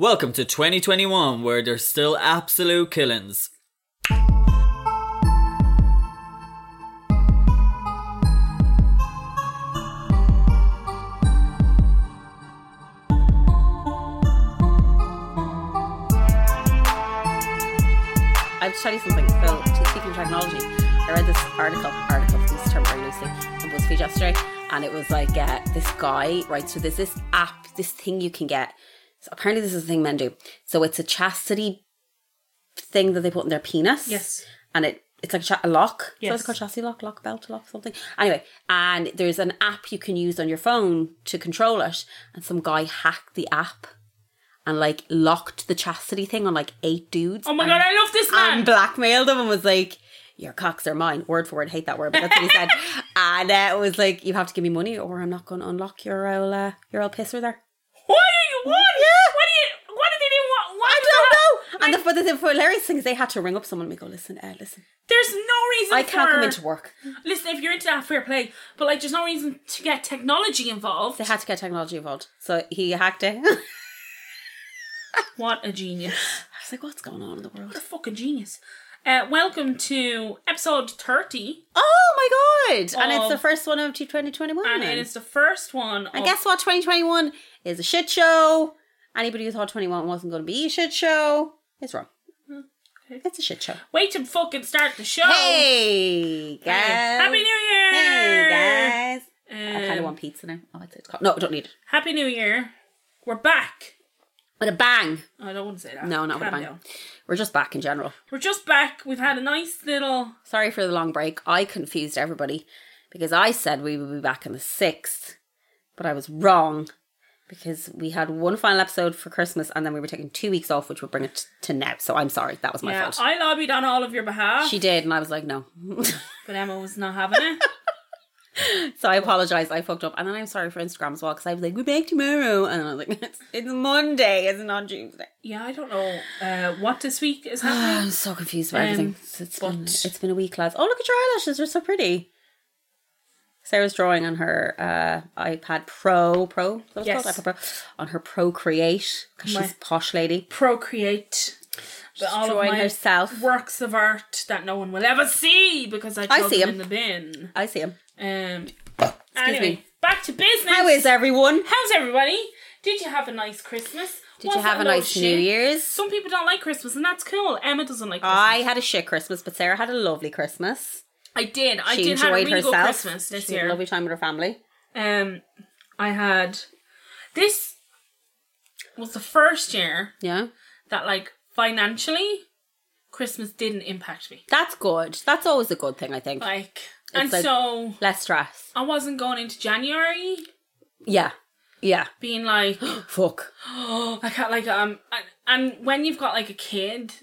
Welcome to 2021, where there's still absolute killings. I have to tell you something. So, speaking of technology, I read this article, article, this term very loosely, on BuzzFeed yesterday, and it was like uh, this guy, right? So there's this app, this thing you can get. Apparently, this is a thing men do. So it's a chastity thing that they put in their penis. Yes. and it it's like a, cha- a lock. Yes. So it's called chastity lock, lock belt lock, something. Anyway, and there's an app you can use on your phone to control it, and some guy hacked the app. And like locked the chastity thing on like eight dudes. Oh my and- god, I love this man. and blackmailed him and was like, "Your cocks are mine." Word for word, hate that word, but that's what he said. and uh, it was like, "You have to give me money, or I'm not going to unlock your old uh, your old pisser there." what? Are you, what? Yeah. What do you? What did they do? What? what I don't know. And the, but the, the hilarious thing is, they had to ring up someone and go, "Listen, uh, listen, There's no reason. I can't for, come into work." Listen, if you're into that, fair play. But like, there's no reason to get technology involved. They had to get technology involved, so he hacked it. What a genius! I was like, "What's going on in the world?" What a fucking genius. Uh, welcome to episode 30, Oh my god! And it's the first one of 2021. and it is the first one. And of- guess what? 2021 is a shit show. Anybody who thought 21 wasn't going to be a shit show is wrong. okay. It's a shit show. Wait to fucking start the show. Hey, guys. Happy New Year! Hey, guys. I kind Um, of want pizza now. Oh, it's, it's cold. No, I don't need it. Happy New Year. We're back. With a bang. Oh, I don't want to say that. No, not with a bang. down. We're just back in general. We're just back. We've had a nice little. Sorry for the long break. I confused everybody because I said we would be back on the 6th, but I was wrong because we had one final episode for Christmas and then we were taking two weeks off, which would bring it to now. So I'm sorry. That was my Yeah, fault. I lobbied on all of your behalf, She did, and I was like, no. but Emma was not having it. so I apologize. I fucked up. And then I'm sorry for Instagram as well because I was like, we're back tomorrow. And then I was like, it's, it's Monday, it's not Tuesday. yeah, I don't know uh, what this week is happening. I'm so confused about Um, everything. It's, been, it's been a week, lads. Oh, look at your eyelashes. They're so pretty. Sarah's drawing on her uh, iPad Pro, Pro, is that what it's Yes. called? iPad Pro, on her Procreate because she's posh lady. Procreate. But all of drawing my herself. works of art that no one will ever see because I I throw see them 'em. in the bin. I see him. Um. Anyway, me. back to business. How is everyone? How's everybody? Did you have a nice Christmas? Did you have a nice of New? Year's? Some people don't like Christmas, and that's cool. Emma doesn't like Christmas. I had a shit Christmas, but Sarah had a lovely Christmas. I did. I She did have a enjoyed really good herself. Christmas this she had year. a lovely time with her family. Um, I had this was the first year Yeah. that like financially Christmas didn't impact me. That's good. That's always a good thing, I think. Like, and like- so Less stress. I wasn't going into January Yeah. Yeah. being like, Fuck. oh, I can't like um, and, and when you've got like a kid,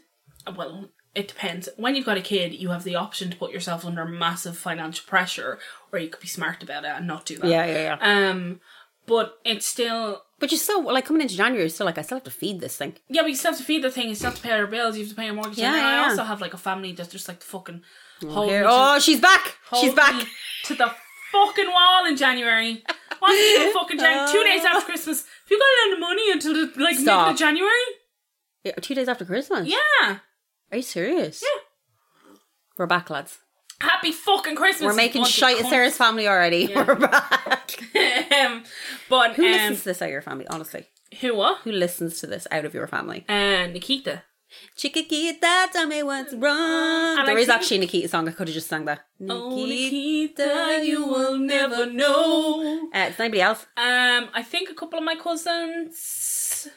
well. It depends. When you've got a kid, you have the option to put yourself under massive financial pressure, or you could be smart about it and not do that. Yeah, yeah, yeah. Um, but it's still But you still, like, coming into January, you're still like, I still have to feed this thing. Yeah, but you still have to feed the thing. You still have to pay your bills. You have to pay your mortgage. Yeah, and yeah, I also have like a family that's just like fucking oh, hold Here- me to- Oh, she's back. She's back. to the fucking wall in January. What's fucking Jan- two days after oh. Christmas? if you got a lot of money until the, like middle Stop. of January? Yeah, two days after Christmas. Yeah. Are you serious? Yeah. We're back, lads. Happy fucking Christmas. We're making shite of. Sarah's family already. We're back. um, but Who um, listens to this out of your family, honestly? who what? Who listens to this out of your family? Uh, Nikita. Chiquita, tell me what's wrong. And There I is actually a Nikita song. I could have just sang that. Oh, Nikita, you will never know. Uh, is anybody else? Um, I think a couple of my cousins.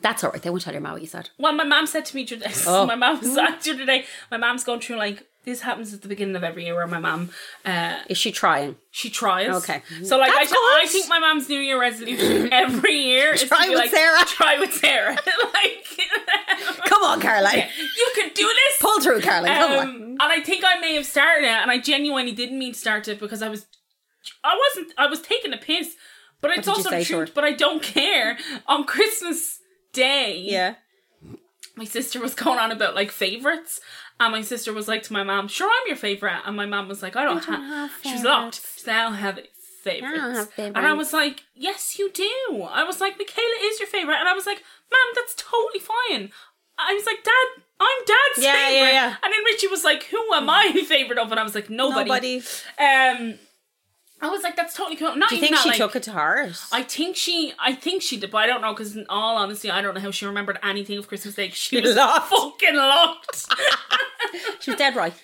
That's alright. They won't tell your mom what you said. Well, my mom said to me today. Oh. My mom was like today. My mom's going through like this happens at the beginning of every year where my mom uh Is she trying? she tries. Okay. So like I, I think my mom's New Year resolution every year is Try to be with like Sarah. try with Sarah. like Come on, Caroline. you can do this. Pull through, Caroline. Come Um, on. and I think I may have started it, and I genuinely didn't mean to start it because I was, I wasn't, I was taking a piss. But it's also the to her? But I don't care. On Christmas Day, Yeah. my sister was going on about like favorites, and my sister was like to my mom, "Sure, I'm your favorite," and my mom was like, "I don't, don't ha-. have She was locked. She said, "I don't have favorites. I don't have And I was like, yes, you do. I was like, Michaela is your favorite, and I was like, ma'am, that's totally fine. I was like, Dad, I'm Dad's Yeah, yeah, favorite. yeah. And then Richie was like, who am I favorite of? And I was like, nobody. Nobody. Um, I was like, that's totally cool. Not Do you think that, she like, took it to heart? I think she, I think she did, but I don't know because in all honesty, I don't know how she remembered anything of Christmas Day. She was Locked. fucking locked. she was dead right. Um,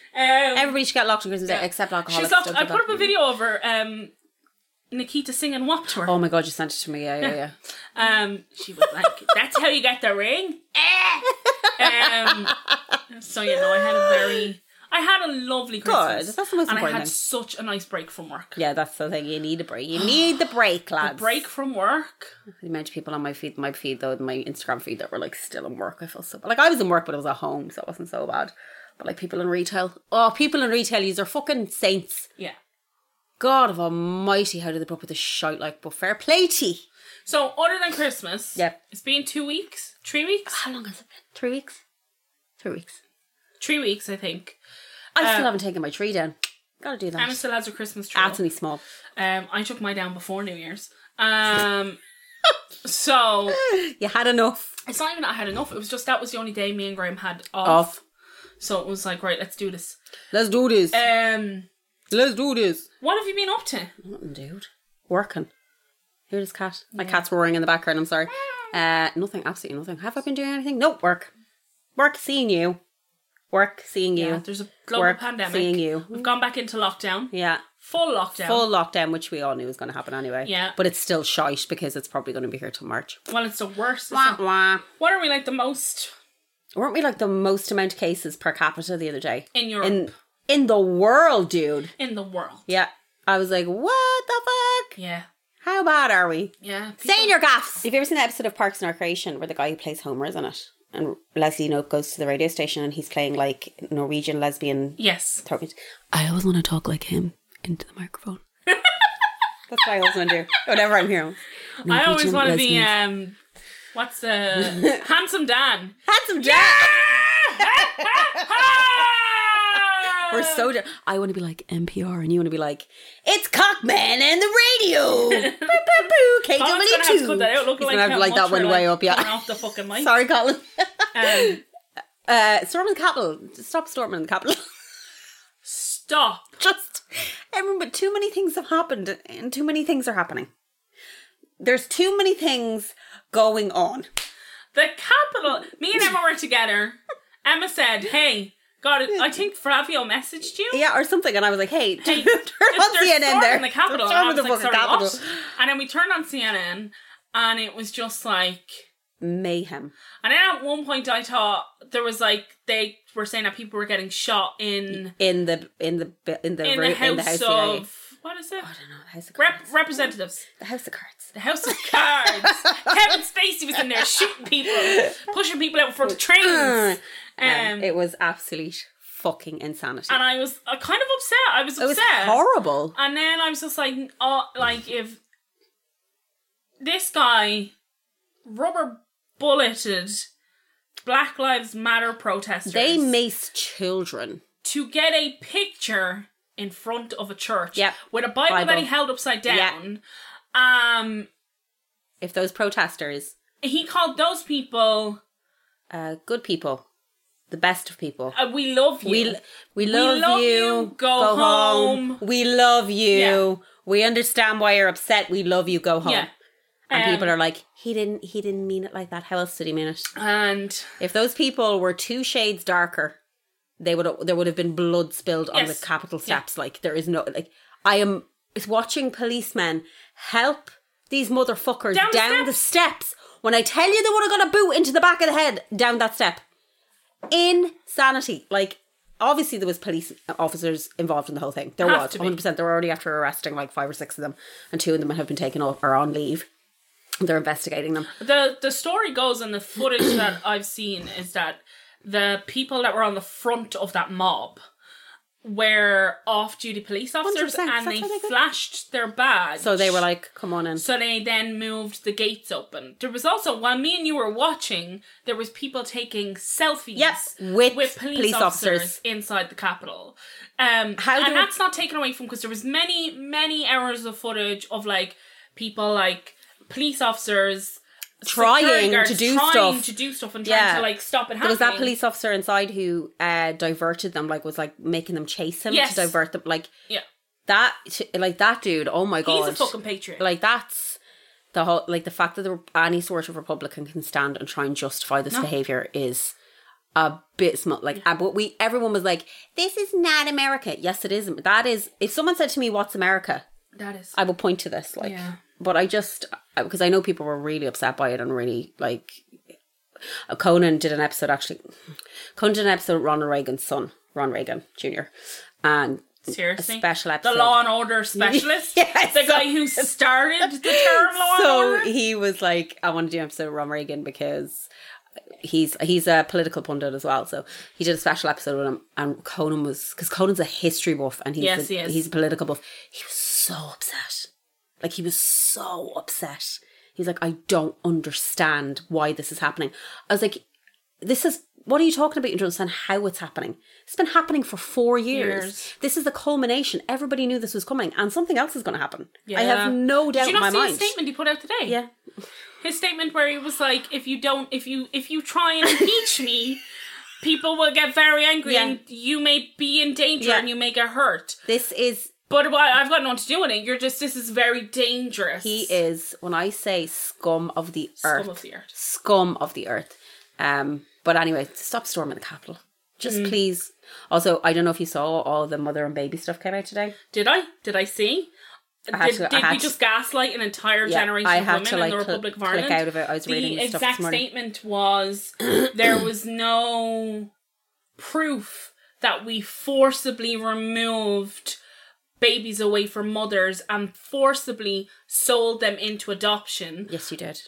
Everybody should get locked on Christmas Day except alcoholics. she's locked. I put up a video of her, um, Nikita singing "WAP" to her. Oh my god, you sent it to me. Yeah, yeah, yeah. Um, she was like, "That's how you get the ring." um, so you know, I had a very, I had a lovely Christmas. That's the most and I had thing. such a nice break from work. Yeah, that's the thing. You need a break. You need the break, lads. The Break from work. The amount of people on my feed, my feed though, my Instagram feed that were like still in work. I feel so bad. Like I was in work, but I was at home, so it wasn't so bad. But like people in retail, oh, people in retail, these are fucking saints. Yeah. God of Almighty, how did they put up with this shout Like, but fair play to. So other than Christmas, yep, it's been two weeks, three weeks, How long has it been? Three weeks. Three weeks. Three weeks, I think. I still haven't taken my tree down. Gotta do that. Emma still has her Christmas tree. That's only small. Um, I took my down before New Year's. Um, so You had enough. it's not even that I had enough. It was just that was the only day me and Graham had off. Off. So it was like, right, let's do this. Let's do this. Um, Let's do this. what have you been up to? Nothing, dude. Working. Here's this cat. My cat's roaring in the background. I'm sorry. Uh, nothing. Absolutely nothing. Have I been doing anything? Nope. Work. Work. Seeing you. Work. Seeing you. Yeah, there's a global Work, pandemic. seeing you. We've gone back into lockdown. Yeah. Full lockdown. Full lockdown, which we all knew was going to happen anyway. Yeah. But it's still shite because it's probably going to be here till March. Well, it's the worst. Wah, It's wah. What are we like the most Weren't we like the most amount of cases per capita the other day? in Europe? In in the world, dude. in the world. Yeah. I was like, what the fuck? Yeah. How bad are we? Yeah. Say in your gaffs. Have you ever seen the episode of Parks and Recreation where the guy who plays Homer is in it? And Leslie Knope goes to the radio station and he's playing like Norwegian lesbian. Yes. throat. I always want to talk like him into the microphone. That's what I always want to do. Whenever I'm here. I always want to be um what's the handsome Dan. handsome Jack. We're so. I want to be like NPR, and you want to be like, it's Cockman and the radio. boo, boo, boo, Colin's gonna have to cut that out. Look He's like, gonna have like that one way up. Yeah. off the fucking mic. Sorry, Colin. Um, uh, storming the Capitol. Stop storming the Capitol. stop. Just everyone, but too many things have happened, and too many things are happening. There's too many things going on. The Capitol. Me and Emma were together. Emma said, "Hey, God, I think Flavio messaged you." Yeah, or something, and I was like, "Hey, Hey, turn on CNN there." storming the Capitol. And I was the like, sorry, Capitol. And then we turned on CNN, and it was just like. Mayhem. And then at one point, I thought there was like they were saying that people were getting shot in in the in the in the in ro- the house, in the house of what is it? I don't know the house of Rep- representatives. the house of cards. The House of Cards. Kevin Spacey was in there shooting people, pushing people out in front of trains. Um, it was absolute fucking insanity. and I was uh, kind of upset. I was it was upset. horrible. And then I was just like, oh, like if this guy rubber bulleted Black Lives Matter protesters, They mace children. to get a picture in front of a church Yep. with a Bible, that he held upside down. Um, If those protesters, he called those people, uh, good people, the best of people. uh, "We love you." We we love, love you. you. Go home. We love you. Yeah. We understand why you're upset. We love you. Go home. yeah, And Um, people are like, he didn't. He didn't mean it like that. How else did he mean it? and If those people were two shades darker, they would there would have been blood spilled on the Capitol steps. Like there is no like I am is watching policemen help these motherfuckers Down down, the the steps. When I tell you they would have got a boot into the back of the head down that step. Insanity. Like obviously there was police officers involved in the whole thing. There Have was 100%. They're already after arresting like five or six of them and two of them have been taken off or on leave. They're investigating them. the the story goes, and the footage that I've seen is that the people that were on the front of that mob were off-duty police officers, 100%, and they flashed their badge. So they were like, "Come on in." So they then moved the gates open. There was also while me and you were watching, there was people taking selfies Yes, with police, police officers, officers. inside the Capitol. Um, How and that's not taken away from because there was many many hours of footage of like people like police officers Trying guards to do stuff. trying stuff. to do stuff and trying Yeah. to like stop it happening. There was that police officer inside who uh, diverted them, like was like making them chase him Yes. to divert them. Like Yeah, that, like that dude. Oh my god, he's a fucking patriot. like that's the whole like the fact that the, any sort of Republican can stand and try and justify this behavior is abysmal. Like, uh, but we everyone was like, "This is not America." Yes, it is. That is. If someone said to me, "What's America?" that is. I will point to this. Like, Yeah. But I just because I know people were really upset by it and really like. uh, Conan did an episode actually. Conan did an episode Ronald Reagan's son, Ron Reagan Jr. And Seriously, special the. Law and Order specialist, Yes. the guy who started the term Law so and Order. he was like, I want to do an episode of Ron Reagan because he's he's a political pundit as well. So he did a special episode with him, and Conan was because Conan's a history buff and he's Yes, a, he he's a political buff. He was so upset, like he was so upset. He's like, I don't understand why this is happening. I was like, this is. What are you talking about? You don't understand how it's happening. It's been happening for four years. Years. This is the culmination. Everybody knew this was coming, and something else is going to happen. I have no doubt Did you in not my see mind. his statement he put out today? Yeah, his statement where he was like, "If you don't, if you if you try and impeach me, people will get very angry, Yeah. and you may be in danger, Yeah. and you may get hurt. this is But what- I've got nothing to do with it. You're just this is very dangerous. He is when I say scum of the earth. Scum of the earth. Scum of the earth. Um, but anyway, stop storming the Capitol. Just Mm. please. Also, I don't know if you saw all the mother and baby stuff came out today. Did I? Did I see? did to- did we to- just gaslight an entire Yeah, generation of women to, like, in the cl- Republic of click Ireland? out of it. I was the reading the stuff this exact statement was there was no proof that we forcibly removed babies away from mothers and forcibly sold them into adoption Yes, you did.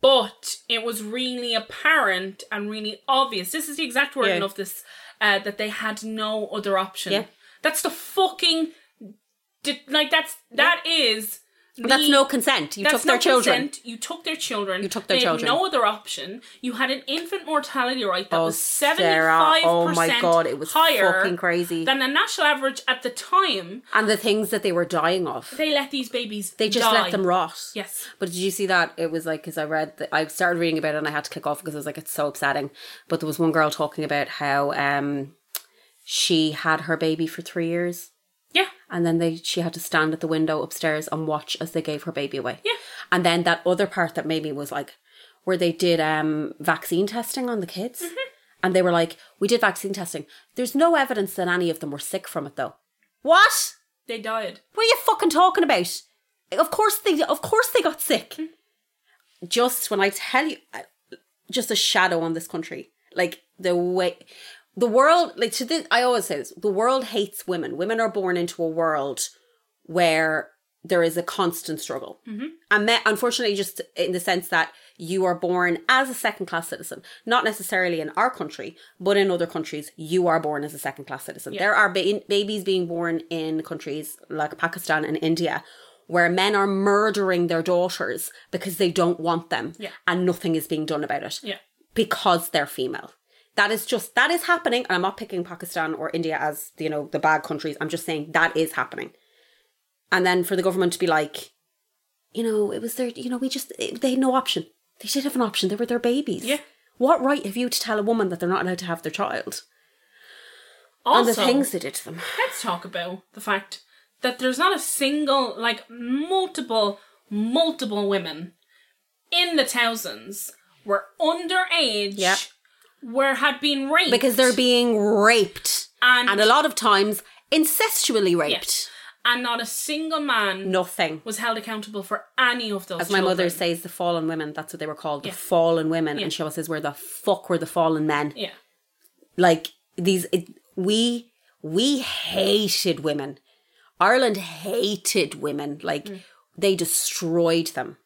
but it was really apparent and really obvious. This is the exact wording Yeah. of this uh, that they had no other option. Yeah. That's the fucking like that's that is That's no consent. You took their no children. consent. You took their children. You took their they children. Had no other option. You had an infant mortality rate that Oh, was seventy Sarah. five Oh my God, it was higher fucking crazy. than the national average at the time. And the things that they were dying of. They let these babies. They just die. let them rot. Yes. But did you see that? It was like, because I read, the, I started reading about it and I had to click off because I was like, it's so upsetting. But there was one girl talking about how um, she had her baby for three years Yeah. and then they she had to stand at the window upstairs and watch as they gave her baby away. Yeah. And then that other part that made me was like, where they did um, vaccine testing on the kids. Mm-hmm. And they were like, we did vaccine testing. There's no evidence that any of them were sick from it though. What? They died. What are you fucking talking about? Of course they, of course they got sick. Just when I tell you, just a shadow on this country. Like the way, the world, like to this, I always say this: the world hates women. Women are born into a world where there is a constant struggle, mm-hmm. and me- unfortunately, just in the sense that you are born as a second class citizen, not necessarily in our country, but in other countries, you are born as a second class citizen. There are ba- babies being born in countries like Pakistan and India where men are murdering their daughters because they don't want them Yeah. and nothing is being done about it Yeah. because they're female. That is just that is happening, and I'm not picking Pakistan or India as you know the bad countries. I'm just saying that is happening. And then for the government to be like, you know, it was their, you know, we just they had no option. They did have an option. They were their babies. Yeah. What right have you to tell a woman that they're not allowed to have their child? Also, and the things they did to them. let's talk about the fact that there's not a single, like multiple, multiple women in the thousands were underage, Yeah. Were had been raped Because they're being raped. And- and a lot of times incestually raped. and not a single man Nothing. was held accountable for any of those. As my mother says, the fallen women, that's what they were called, the Yeah. fallen women. Yeah. And she always says, where the fuck were the fallen men? yeah, Like, these, it, we, we hated women. Ireland hated women. Like, mm. they destroyed them.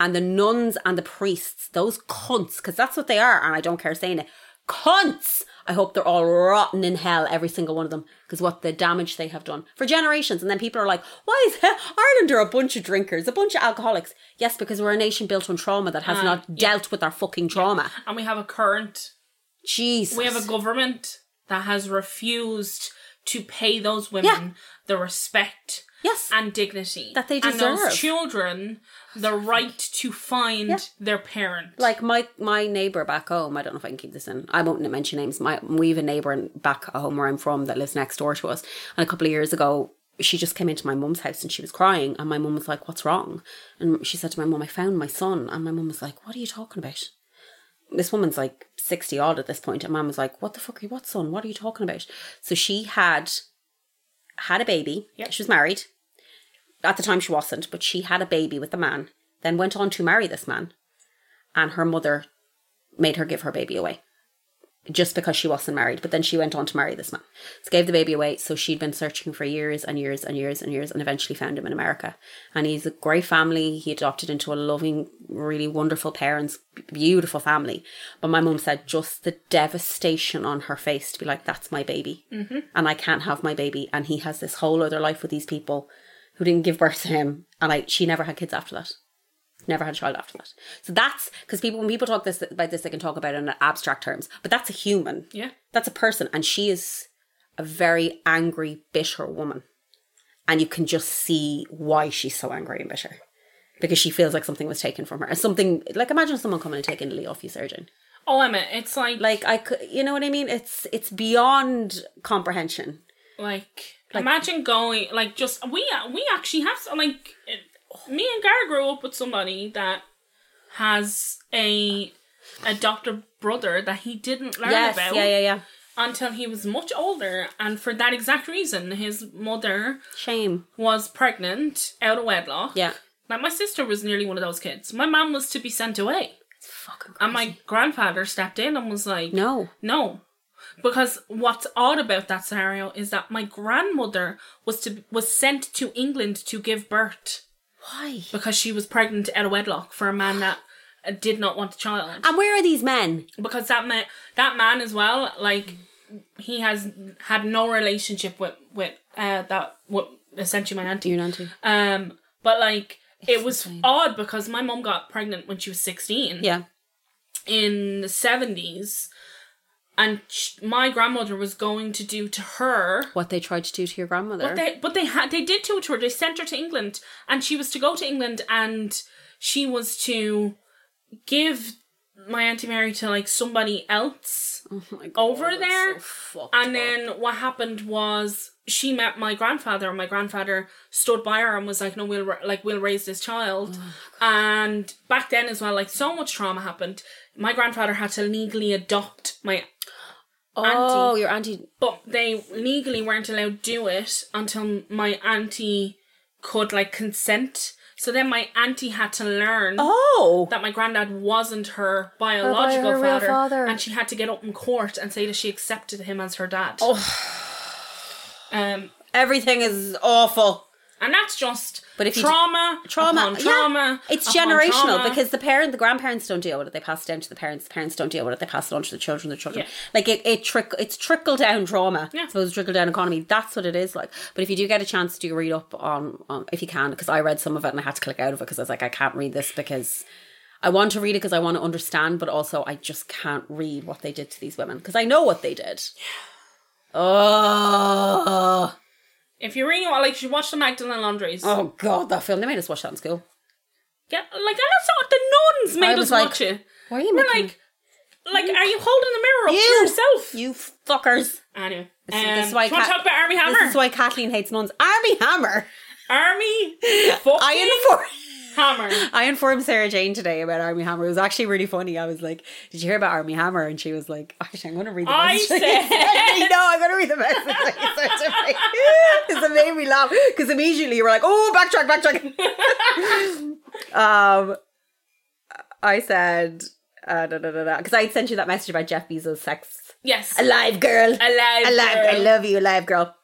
Yeah, And the nuns and the priests, those cunts, because that's what they are, and I don't care saying it, cunts. I hope they're all rotten in hell, every single one of them, because what the damage they have done for generations. And then people are like, why is Ireland are a bunch of drinkers, a bunch of alcoholics? Yes, because we're a nation built on trauma that has Ah, not dealt with our fucking trauma. And we have a current Jesus. we have a government that has refused to pay those women Yeah. the respect Yes. and dignity That they deserve. and those children the right to find Yeah. their parent. like my my neighbor back home i don't know if i can keep this in i won't mention names my we have a neighbor in- back home where i'm from that lives next door to us and a couple of years ago she just came into my mum's house and she was crying and my mum was like what's wrong and she said to my mum i found my son and my mum was like what are you talking about this woman's like 60 odd at this point and mum was like what the fuck are you what son what are you talking about so she had had a baby. Yep. she was married. At the time she wasn't but she had a baby with a man then went on to marry this man and her mother made her give her baby away just because she wasn't married. But then she went on to marry this man. So gave the baby away. So she'd been searching for years and years and years and years and eventually found him in America. And he's a great family. He adopted into a loving, really wonderful parents, beautiful family. But my mum said just the devastation on her face to be like, that's my baby. Mm-hmm. And I can't have my baby. And he has this whole other life with these people who didn't give birth to him. And I, she never had kids after that never had a child after that. So that's because people when people talk this about this, they can talk about it in abstract terms, but that's a human. Yeah. That's a person, and she is a very angry, bitter woman, and you can just see why she's so angry and bitter because she feels like something was taken from her. And something like imagine someone coming and taking Lily off you, surgeon. Oh, Emma, it's like Like I could, you know what I mean? It's it's beyond comprehension. like, imagine going like just we we actually have some- like me and Gar grew up with somebody that has a adopted brother that he didn't learn Yes, about yeah, yeah, yeah. until he was much older, and for that exact reason, his mother Shame. was pregnant out of wedlock. Yeah. Like my sister was nearly one of those kids. My mom was to be sent away. It's fucking. And my grandfather stepped in and was like, no. no. Because what's odd about that scenario is that my grandmother was to was sent to England to give birth Why? because she was pregnant out of wedlock for a man that did not want a child. And where are these men? Because that man, that man as well, like he has had no relationship with with uh, that what essentially my auntie. Your auntie. Um, but like it was insane. odd because my mom got pregnant when she was sixteen Yeah. in the seventies, and my grandmother was going to do to her. What they tried to do to your grandmother. But they, but they had, they did do it to her. They sent her to England, and she was to go to England, and she was to give my auntie Mary to like somebody else Oh God, over there. so and up. then what happened was she met my grandfather, and my grandfather stood by her and was like, "No, we'll like we'll raise this child." Oh, and back then as well, like so much trauma happened. My grandfather had to legally adopt my oh, auntie. your auntie. but they legally weren't allowed to do it until my auntie could like consent. So then my auntie had to learn Oh, that my granddad wasn't her biological her father, father. and she had to get up in court and say that she accepted him as her dad. Oh. Um, everything is awful. And that's just But if trauma, Trauma, upon trauma. yeah. It's generational trauma. because the parent, the grandparents don't deal with it. They pass it down to the parents. The parents don't deal with it. They pass it on to the children. The children, Yeah. like it, it trick, it's trickle down trauma. Yeah. I suppose trickle down economy. That's what it is like. But if you do get a chance to read up on, on if you can, because I read some of it and I had to click out of it because I was like, I can't read this because. I want to read it because I want to understand, but also I just can't read what they did to these women because I know what they did. Oh, if you really want, like, you should watch the Magdalene Laundries. oh God, that film! They made us watch that in school. Yeah, like, that's what the nuns I made was us like, watch it. Why are you We're making like, like, are you holding the mirror up to yourself? you fuckers? Anyway, This, um, this is why do you want to Kat- talk about Armie Hammer? This is why Kathleen hates nuns. Armie Hammer. Armie fucking I informed. Hammer. I informed Sarah Jane today about Armie Hammer. It was actually really funny. I was like, "Did you hear about Armie Hammer?" And she was like, "Actually, I'm going to read the I message." said- no, I'm going to read the message. that you sent to me." Because it made me laugh. Because immediately you were like, "Oh, backtrack, backtrack." um, I said, uh, because I sent you that message about Jeff Bezos' sex Yes. alive girl. Alive. alive. I love you, alive girl.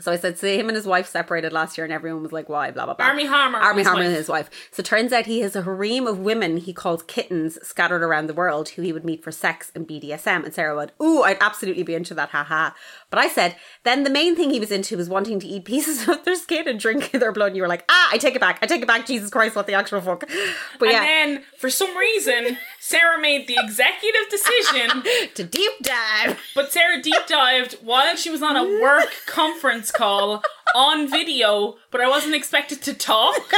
So I said, so him and his wife separated last year, and everyone was like, "Why?" Blah blah blah. Armie Hammer Armie Hammer, wife. and his wife. So it turns out he has a harem of women he calls kittens scattered around the world, who he would meet for sex and BDSM. And Sarah went, "Ooh, I'd absolutely be into that, haha." But I said, then the main thing he was into was wanting to eat pieces of their skin and drink their blood. And you were like, "Ah, I take it back. I take it back. Jesus Christ, what the actual fuck?" But yeah, And then, for some reason, Sarah made the executive decision, to deep dive. but Sarah deep dived while she was on a work conference call on video, but I wasn't expected to talk.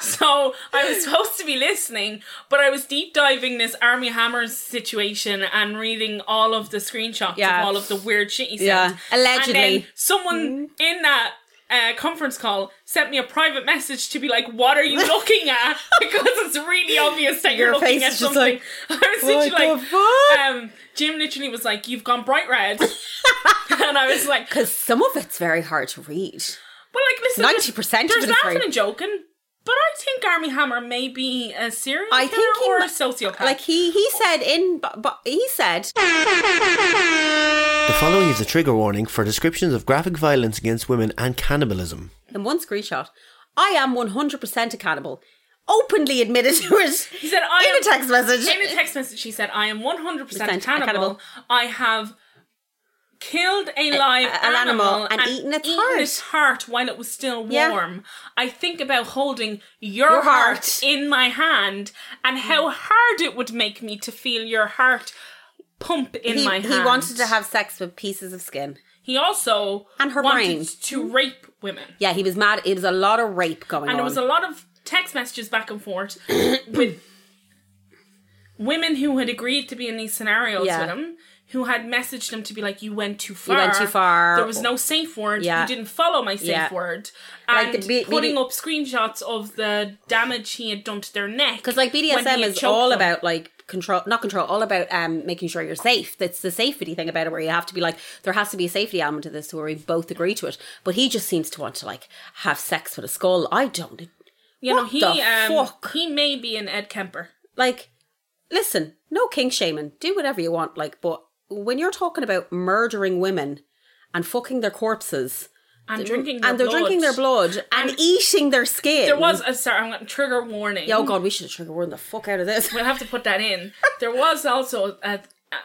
So I was supposed to be listening, but I was deep diving this Armie Hammers situation and reading all of the screenshots Yeah. of all of the weird shit he said. Yeah, allegedly. Someone mm-hmm. in that uh, conference call sent me a private message to be like, "What are you looking at?" because it's really obvious that you're Your looking face at something. like, I was literally "What the like, fuck?" um, Jim literally was like, "You've gone bright red," and I was like, Because some of it's very hard to read. "Well, like, listen, 90% of There's laughing very- and joking." But I think Armie Hammer may be a serial I killer think he or a sociopath. Like he he said in, but, but he said The following is a trigger warning for descriptions of graphic violence against women and cannibalism. in one screenshot, "I am one hundred percent a cannibal." Openly admitted to it. He said, I in am, a text message. In a text message, she said, I am 100% Percent cannibal. cannibal. I have killed a live a- an animal animal, and eaten its heart." its heart while it was still Yeah. warm. I think about holding your, Your heart. heart. in my hand and how hard it would make me to feel your heart pump in he, my hand. he wanted to have sex with pieces of skin. He also And her wanted brain. to rape women. Yeah, he was mad. It was a lot of rape going and on. And there was a lot of text messages back and forth with women who had agreed to be in these scenarios Yeah. with him who had messaged him to be like you went too far went too far. there was no safe word Yeah. you didn't follow my safe Yeah. word Like and the B- putting up screenshots of the damage he had done to their neck because like BDSM is all them. about like control, not control, all about um making sure you're safe. That's the safety thing about it, where you have to be like there has to be a safety element to this, where we both agree to it. But he just seems to want to like have sex with a skull. I don't. you know he um fuck? he may be an Ed Kemper like listen no king shaming do whatever you want like but when you're talking about murdering women and fucking their corpses and drinking their and they're blood. drinking their blood and, And eating their skin there was a sorry I'm going to trigger warning oh god we should have trigger warned the fuck out of this We'll have to put that in. There was also a, a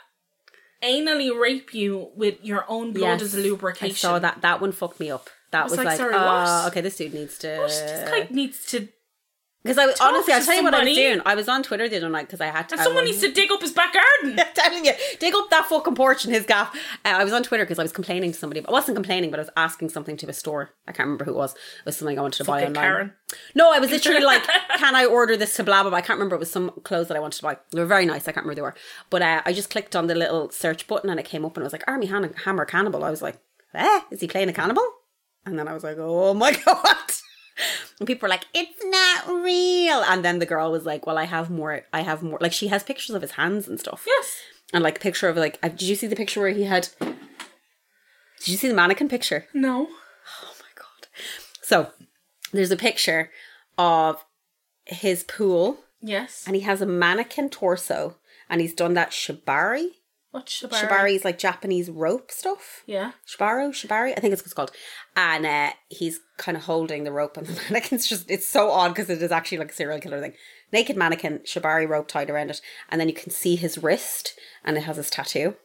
anally rape you with your own blood as a lubrication. I saw that that one fucked me up that was, was like, like, sorry, what? Uh, okay this dude needs to This guy needs to. Because I was honestly I'll tell you what I was doing I was on Twitter the other night because I had to And someone needs to dig up his back garden. I'm telling you, dig up that fucking porch in his gaff. Uh, I was on Twitter because I was complaining to somebody. I wasn't complaining, but I was asking something to a store. I can't remember who it was. It was something I wanted to buy online. Karen. No, I was literally like, "Can I order this to blah blah?" blah? I can't remember. It was some clothes that I wanted to buy. They were very nice. I can't remember who they were, but uh, I just clicked on the little search button and it came up and it was like Armie Hammer Cannibal. I was like, "Eh, is he playing a cannibal?" And then I was like, "Oh my god." And people were like, "It's not real." And then the girl was like, "Well, I have more. I have more." Like she has pictures of his hands and stuff Yes. and like picture of like did you see the picture where he had did you see the mannequin picture No. oh my god so there's a picture of his pool Yes. and he has a mannequin torso and he's done that shibari What's Shibari? shibari is like japanese rope stuff Yeah. Shibaro, Shibari, I think it's what it's called. And uh, he's kind of holding the rope, and the mannequin's just, it's so odd because it is actually like a serial killer thing. Naked mannequin, Shibari rope tied around it, and then you can see his wrist, and it has his tattoo.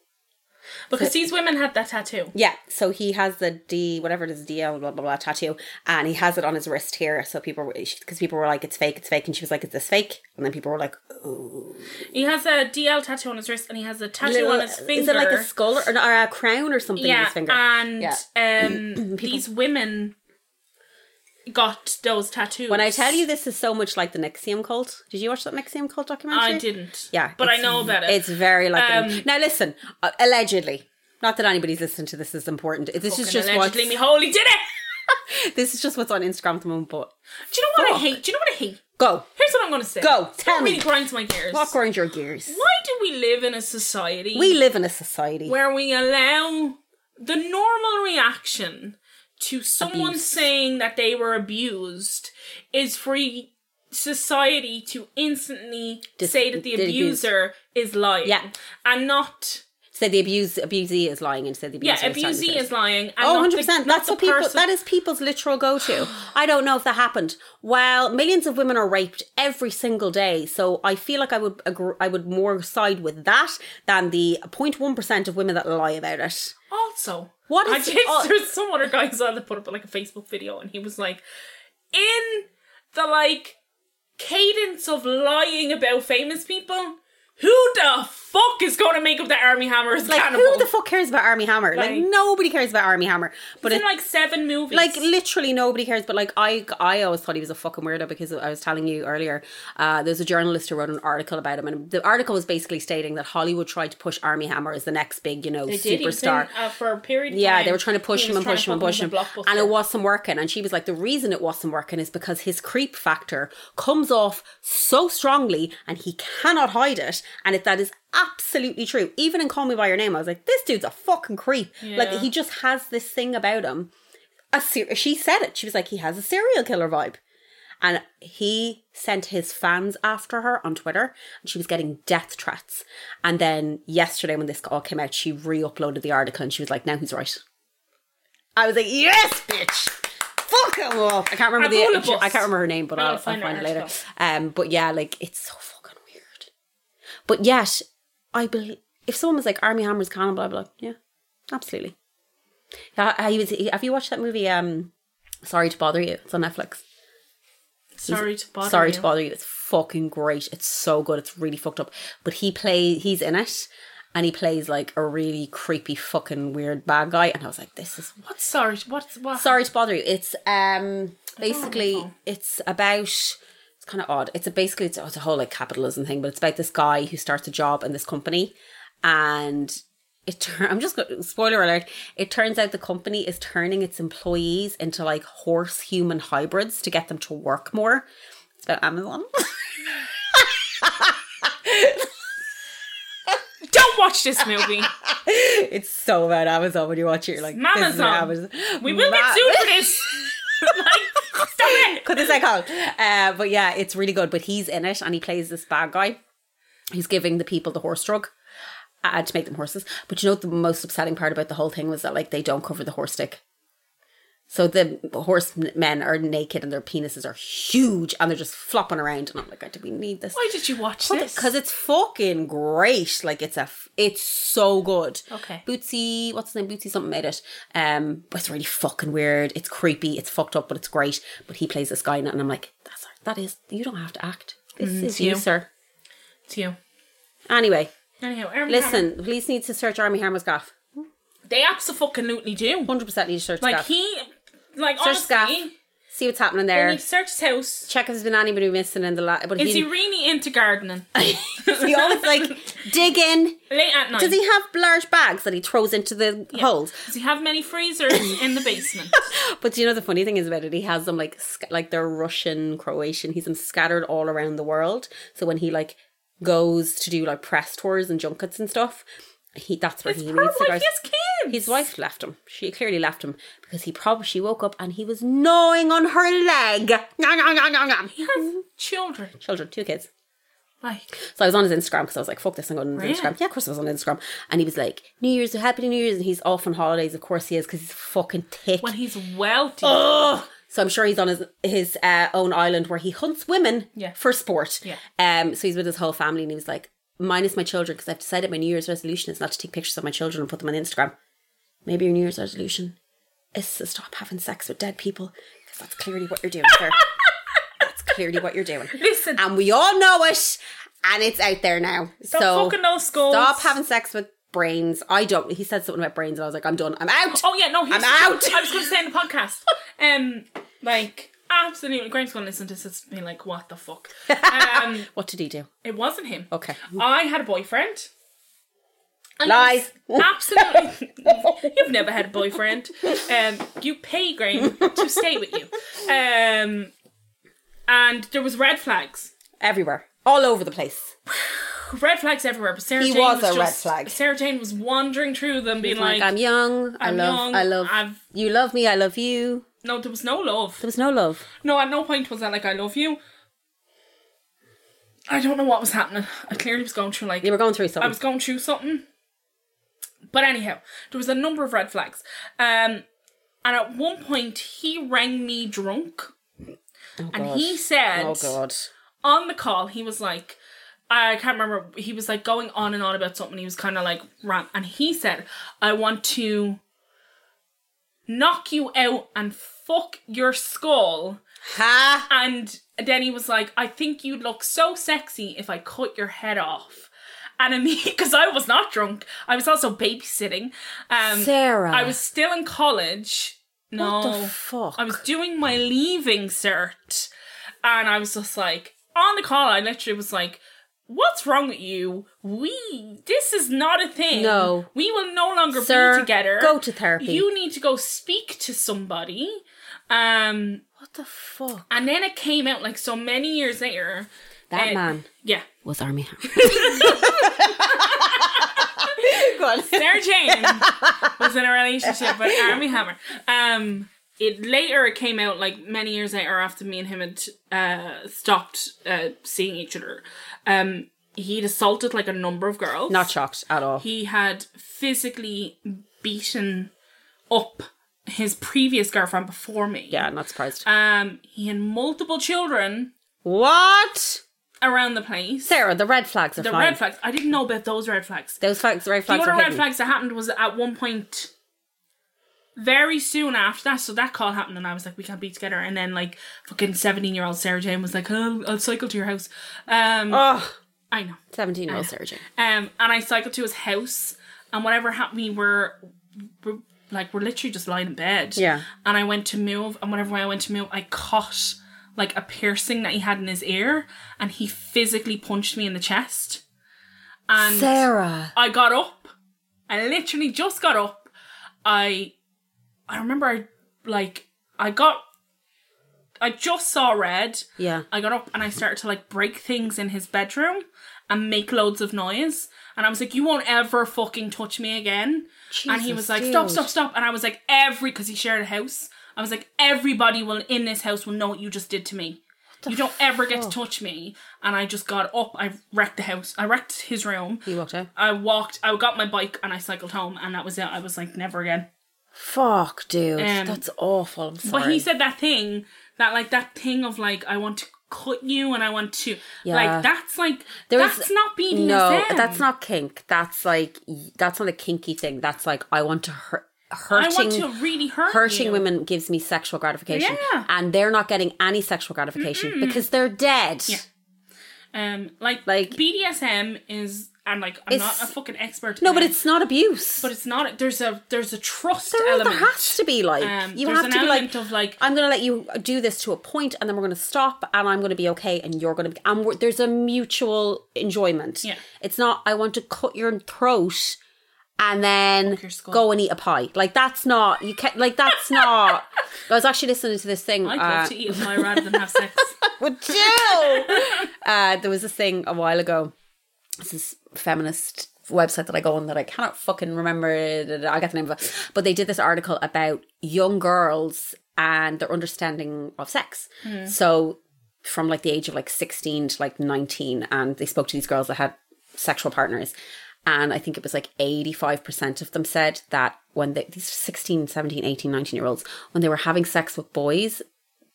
Because these women had that tattoo. Yeah, so he has the D, whatever it is, DL, blah, blah, blah, tattoo, and he has it on his wrist here. So people, because people were like, it's fake, it's fake. And she was like, is this fake? And then people were like, ooh. He has a DL tattoo on his wrist and he has a tattoo on his finger. Is it like a skull or, or a crown or something on Yeah, his finger? and Yeah. um, these women got those tattoos. When I tell you this is so much like the NXIVM cult, did you watch that NXIVM cult documentary? I didn't. Yeah, but I know about it. It's very like Um, it. now. Listen, uh, allegedly, not that anybody's listening to this is important. This is just what's allegedly, me holy did it. this is just what's on Instagram at the moment. But Do you know what Fuck. I hate? Do you know what I hate? go, Here's what I'm going to say. Go, tell what me. really grinds my gears. walk around your gears. Why do we live in a society We live in a society. where we allow the normal reaction to someone Abuse. saying that they were abused is for society to instantly Dis- say that the the abuse. abuser is lying Yeah. and not Said the abuse abusee is lying and said the Yeah, abuser is telling abusee truth. is lying. Oh, not 100 the- percent. That's what people. person- That is people's literal go-to. I don't know if that happened. Well, millions of women are raped every single day, so I feel like I would agree, I would more side with that than the 0.1 percent of women that lie about it. Also, What I is- did, oh. there's uh, some other guy who that put up like a Facebook video, and he was like, in the like cadence of lying about famous people, who the fuck is going to make up the Armie Hammer Like, cannibal? who the fuck cares about Armie Hammer? Like, Like- nobody cares about Armie Hammer. But It's in like seven movies. like literally nobody cares but like i i always thought he was a fucking weirdo because i was telling you earlier uh there's a journalist who wrote an article about him and the article was basically stating that hollywood tried to push armie hammer as the next big you know they was in, superstar uh, for a period. Of yeah, time, they were trying to push him and push him and push him, as a blockbuster. and it wasn't working. And she was like, the reason it wasn't working is because his creep factor comes off so strongly, and he cannot hide it. And if that is absolutely true, even in Call Me by Your Name, I was like, this dude's a fucking creep. Like he just has this thing about him. A ser- she said it. She was like, he has a serial killer vibe. And he sent his fans after her on Twitter, and she was getting death threats. And then yesterday, when this all came out, she re uploaded the article and she was like, now he's right. I was like, yes, bitch! Fuck him up! I can't remember the. I can't remember her name, but I'll I'll, I'll find find, it later. Um, but yeah, like it's so. But yet, I believe if someone was like Armie Hammer's canon, blah blah, yeah, absolutely. Yeah, was. have you watched that movie? Um, Sorry to bother you. It's on Netflix. Sorry to bother Sorry you. to bother you. It's fucking great. It's so good. It's really fucked up. But he play he's in it and he plays like a really creepy fucking weird bad guy and I was like this is What's sorry? What's what? sorry to bother you. It's um basically it's about it's kind of odd. It's a basically it's, it's a whole like capitalism thing, but it's about this guy who starts a job in this company and it turn I'm just going spoiler alert. It turns out the company is turning its employees into like horse human hybrids to get them to work more. It's about Amazon. Don't watch this movie. it's so about Amazon when you watch it. You're like, Amazon. Amazon. We will Ma- get sued for this. like, Cut this Colin. Uh, but yeah, it's really good. But he's in it and he plays this bad guy. He's giving the people the horse drug uh, to make them horses. But you know the most upsetting part about the whole thing was that like they don't cover the horse stick. So the horsemen are naked and their penises are huge and they're just flopping around. And I'm like, do we need this? Why did you watch this? Because it's fucking great. Like it's a, f- it's so good. Okay. Bootsy, what's his name? Bootsy something made it. Um, but it's really fucking weird. It's creepy. It's fucked up, but it's great. But he plays this guy and I'm like, that's that is. You don't have to act. This is you, you. sir. It's you. Anyway, Anyhow, Armie listen. The police need to search Armie Hammer's gaff. They absolutely do. Hundred percent need to search Like gaff. he, like Search honestly. See what's happening there. need to search his house. Check if there's been anybody missing in the lot. But Is he, he really into gardening? he always like dig in. Late at night. Does he have large bags that he throws into the holes? Does he have many freezers in the basement? But do you know the funny thing is about it? He has them like sc- like they're Russian, Croatian. He's them scattered all around the world. So when he like goes to do like press tours and junkets and stuff, he that's where His he needs to go. wife kids. His wife left him. She clearly left him because he probably she woke up and he was gnawing on her leg. He has children. Children, two kids. Like So I was on his Instagram because I was like, fuck this, I'm going on his Really? Instagram. Yeah, of course I was on Instagram. And he was like, New Year's, happy New Year's. And he's off on holidays. Of course he is because he's fucking thick. when he's wealthy. Oh. So I'm sure he's on his his uh, own island where he hunts women Yeah. for sport. Yeah. Um. So he's with his whole family, and he was like, minus my children, because I've decided my New Year's resolution is not to take pictures of my children and put them on Instagram. Maybe your New Year's resolution is to stop having sex with dead people, because that's clearly what you're doing, sir. that's clearly what you're doing. Listen. and we all know it, and it's out there now. Stop so fucking those skulls. Stop having sex with brains. I don't. He said something about brains, and I was like, I'm done. I'm out. Oh yeah, no, he's, I'm out. I was going to say in the podcast, um, like absolutely, Graham's going to listen to this and be like, "What the fuck?" Um, What did he do? it wasn't him. Okay. I had a boyfriend. And Lies. Absolutely. You've never had a boyfriend. Um, you pay Graham to stay with you. Um, and there was red flags. Everywhere, all over the place. Red flags everywhere. But Sarah He Jane was was, a red just, flag. Sarah Jane was wandering through them, being like, like, I'm young. i I'm love. young, I love. I've- you love me. I love you. "No, there was no love. There was no love. No, at no point was that like I love you. I don't know what was happening. I clearly was going through like You were going through something. I was going through something. But anyhow, there was a number of red flags. Um, and at one point, he rang me drunk. and he said, Oh god. on the call, he was like, I can't remember, he was like going on and on about something. He was kind of like, rant and he said, I want to knock you out and fuck your skull. Ha! And then he was like, I think you'd look so sexy if I cut your head off. And I mean, because I was not drunk, I was also babysitting. Um, Sarah. I was still in college. No, What the fuck? I was doing my leaving cert, and I was just like on the call. I literally was like, "What's wrong with you? We this is not a thing. No. we will no longer Sir, be together. go to therapy." You need to go speak to somebody." Um, What the fuck? and then it came out like so many years later. That uh, man Yeah. was Armie Hammer. Sarah Jane was in a relationship with Armie Hammer. Um, it later it came out like many years later after me and him had uh, stopped uh, seeing each other. Um, he'd assaulted like a number of girls. Not shocked at all. He had physically beaten up his previous girlfriend before me. yeah, not surprised. Um, he had multiple children what? around the place. Sarah, the red flags are the red flags. I didn't know about those red flags. Those flags, red flags. The other red hidden. flags that happened was at one point very soon after that. So that call happened, and I was like, "We can't be together." And then like fucking seventeen year old Sarah Jane was like, oh, "I'll cycle to your house." Um, Oh, I know. 17 year old Sarah Jane. Um, and I cycled to his house, and whatever happened, we were, were like we're literally just lying in bed. Yeah. And I went to move, and whenever I went to move, I caught like a piercing that he had in his ear, and he physically punched me in the chest. And Sarah. I got up. I literally just got up. I I remember I like I got I just saw red. Yeah. I got up and I started to like break things in his bedroom and make loads of noise. And I was like, You won't ever fucking touch me again. and he was like, Stop, stop, stop. And I was like, Every because he shared a house. I was like, Everybody will in this house will know what you just did to me. You don't ever get to touch me. And I just got up. I wrecked the house. I wrecked his room. You walked out? I walked, I got my bike and I cycled home, and that was it. I was like, never again. Fuck, dude. Um, That's awful. I'm sorry. But he said that thing, that like that thing of like, I want to cut you and I want to, Yeah. like, that's like, There is- that's not BDSM. No, that's not kink. That's like that's not a kinky thing. That's like I want to hurt. I Hurting, want to really hurt hurting you. women gives me sexual gratification, Yeah. and they're not getting any sexual gratification because they're dead. Yeah. Um, like, Like- BDSM is, and like, I'm not a fucking expert. No, but it, it's not abuse. but it's not. There's a there's a trust there, element. there has to be like Um, you have an to be like, of like, I'm going to let you do this to a point, and then we're going to stop, and I'm going to be okay, and you're going to. be And there's a mutual enjoyment. Yeah. it's not. I want to cut your throat, and then go and eat a pie. Like that's not. You can't. Like that's not. I was actually listening to this thing. I'd uh, love to eat a pie rather than have sex. would you? uh, there was this thing a while ago. This is feminist website that I go on that I cannot fucking remember. I get the name of it, but they did this article about young girls and their understanding of sex. Hmm. So from like the age of like sixteen to like nineteen, and they spoke to these girls that had sexual partners. And I think it was like 85% of them said that when they, these 16, 17, 18, 19 year olds, when they were having sex with boys,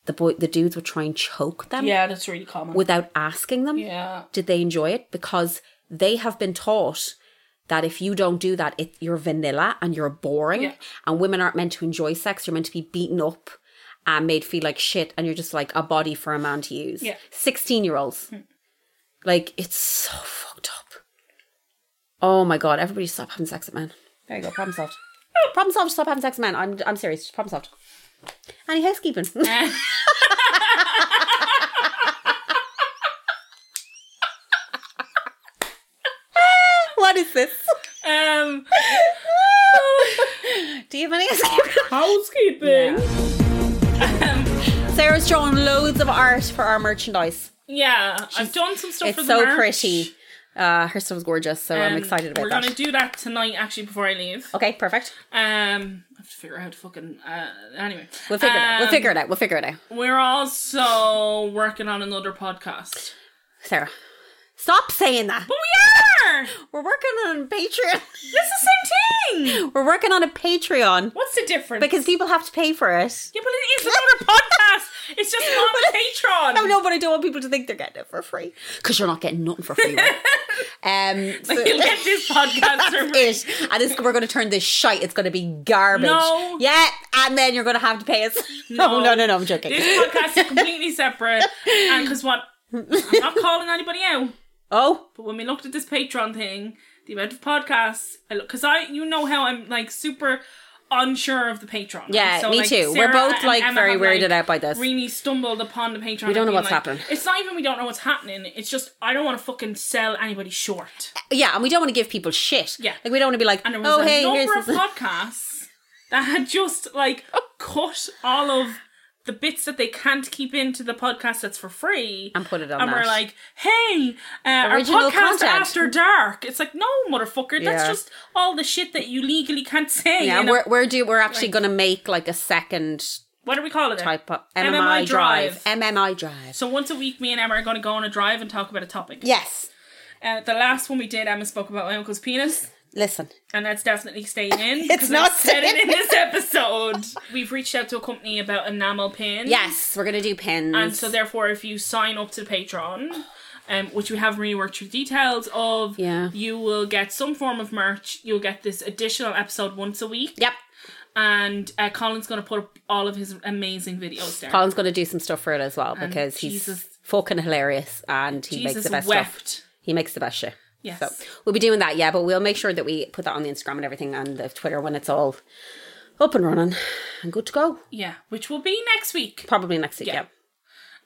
the boy, the dudes would try and choke them yeah, that's really common. without asking them yeah. did they enjoy it because they have been taught that if you don't do that it, you're vanilla and you're boring. Yeah. and women aren't meant to enjoy sex. You're meant to be beaten up and made feel like shit. And you're just like a body for a man to use. Yeah. 16 year olds hmm. like it's so fucked up. Oh my god. Everybody stop having sex with men. There you go. Problem solved. Problem solved. Stop having sex with men. I'm, I'm serious. Problem solved. Any housekeeping what is this Um, Do you have any housekeeping? housekeeping. Sarah's drawn loads of art for our merchandise. Yeah, I've done some stuff for It's the so merch. pretty. Uh, her stuff's gorgeous, so I'm Um, excited about We're that. gonna do that tonight, actually, before I leave. okay, perfect. Um, I have to figure out how to fucking. Uh, anyway, We'll figure it out. We'll Um, figure it out. We'll figure it out. We're also working on another podcast. Sarah. Stop saying that. But we are. We're working on Patreon. That's the same thing. We're working on a Patreon What's the difference? because people have to pay for it. yeah, but it is another podcast. It's just on a Patreon. No, no, but I don't want people to think they're getting it for free because you're not getting nothing for free. Right? um, so- You'll get this podcast for free. it. And this, we're going to turn this shite. It's going to be garbage. No. Yeah, and then you're going to have to pay us. No, no, no, no. I'm joking. This podcast is completely separate. And because what? I'm not calling anybody out. Oh, But when we looked at this Patreon thing, the amount of podcasts, because I, you know how I'm like super unsure of the Patreon. Yeah, me like, too. We're both, like, Emma very have, weirded out by this. Really stumbled upon the Patreon. We don't know what's like- happening. It's not even we don't know what's happening. It's just I don't want to fucking sell anybody short. yeah, and we don't want to give people shit. Yeah. Like, we don't want to be like, And there was oh, a hey, number here's of podcasts that had just like cut all of the bits that they can't keep into the podcast that's for free And put it on and we're like, hey, uh, our podcast content. after dark. It's like, no, motherfucker, that's Yeah. just all the shit that you legally can't say. Yeah, a- we're, do, we're actually like- going to make like a second what do we call it? type of MMI MMI, drive. drive. MMI drive. So once a week, me and Emma are going to go on a drive and talk about a topic. Yes. Uh, the last one we did, Emma spoke about my uncle's penis. Listen. and that's definitely staying in. It's not said it staying in this episode. We've reached out to a company about enamel pins. Yes, we're going to do pins. and so therefore, if you sign up to the Patreon. Um, which we haven't really worked through details of. Yeah. You will get some form of merch. You'll get this additional episode once a week. Yep. And uh, Colin's going to put up all of his amazing videos there. Colin's going to do some stuff for it as well because he's Jesus- fucking hilarious and he makes the best wept. stuff. He makes the best shit. Yes. So we'll be doing that, yeah, but we'll make sure that we put that on the Instagram and everything and the Twitter when it's all up and running and good to go. Yeah, which will be next week. Probably next week, Yeah.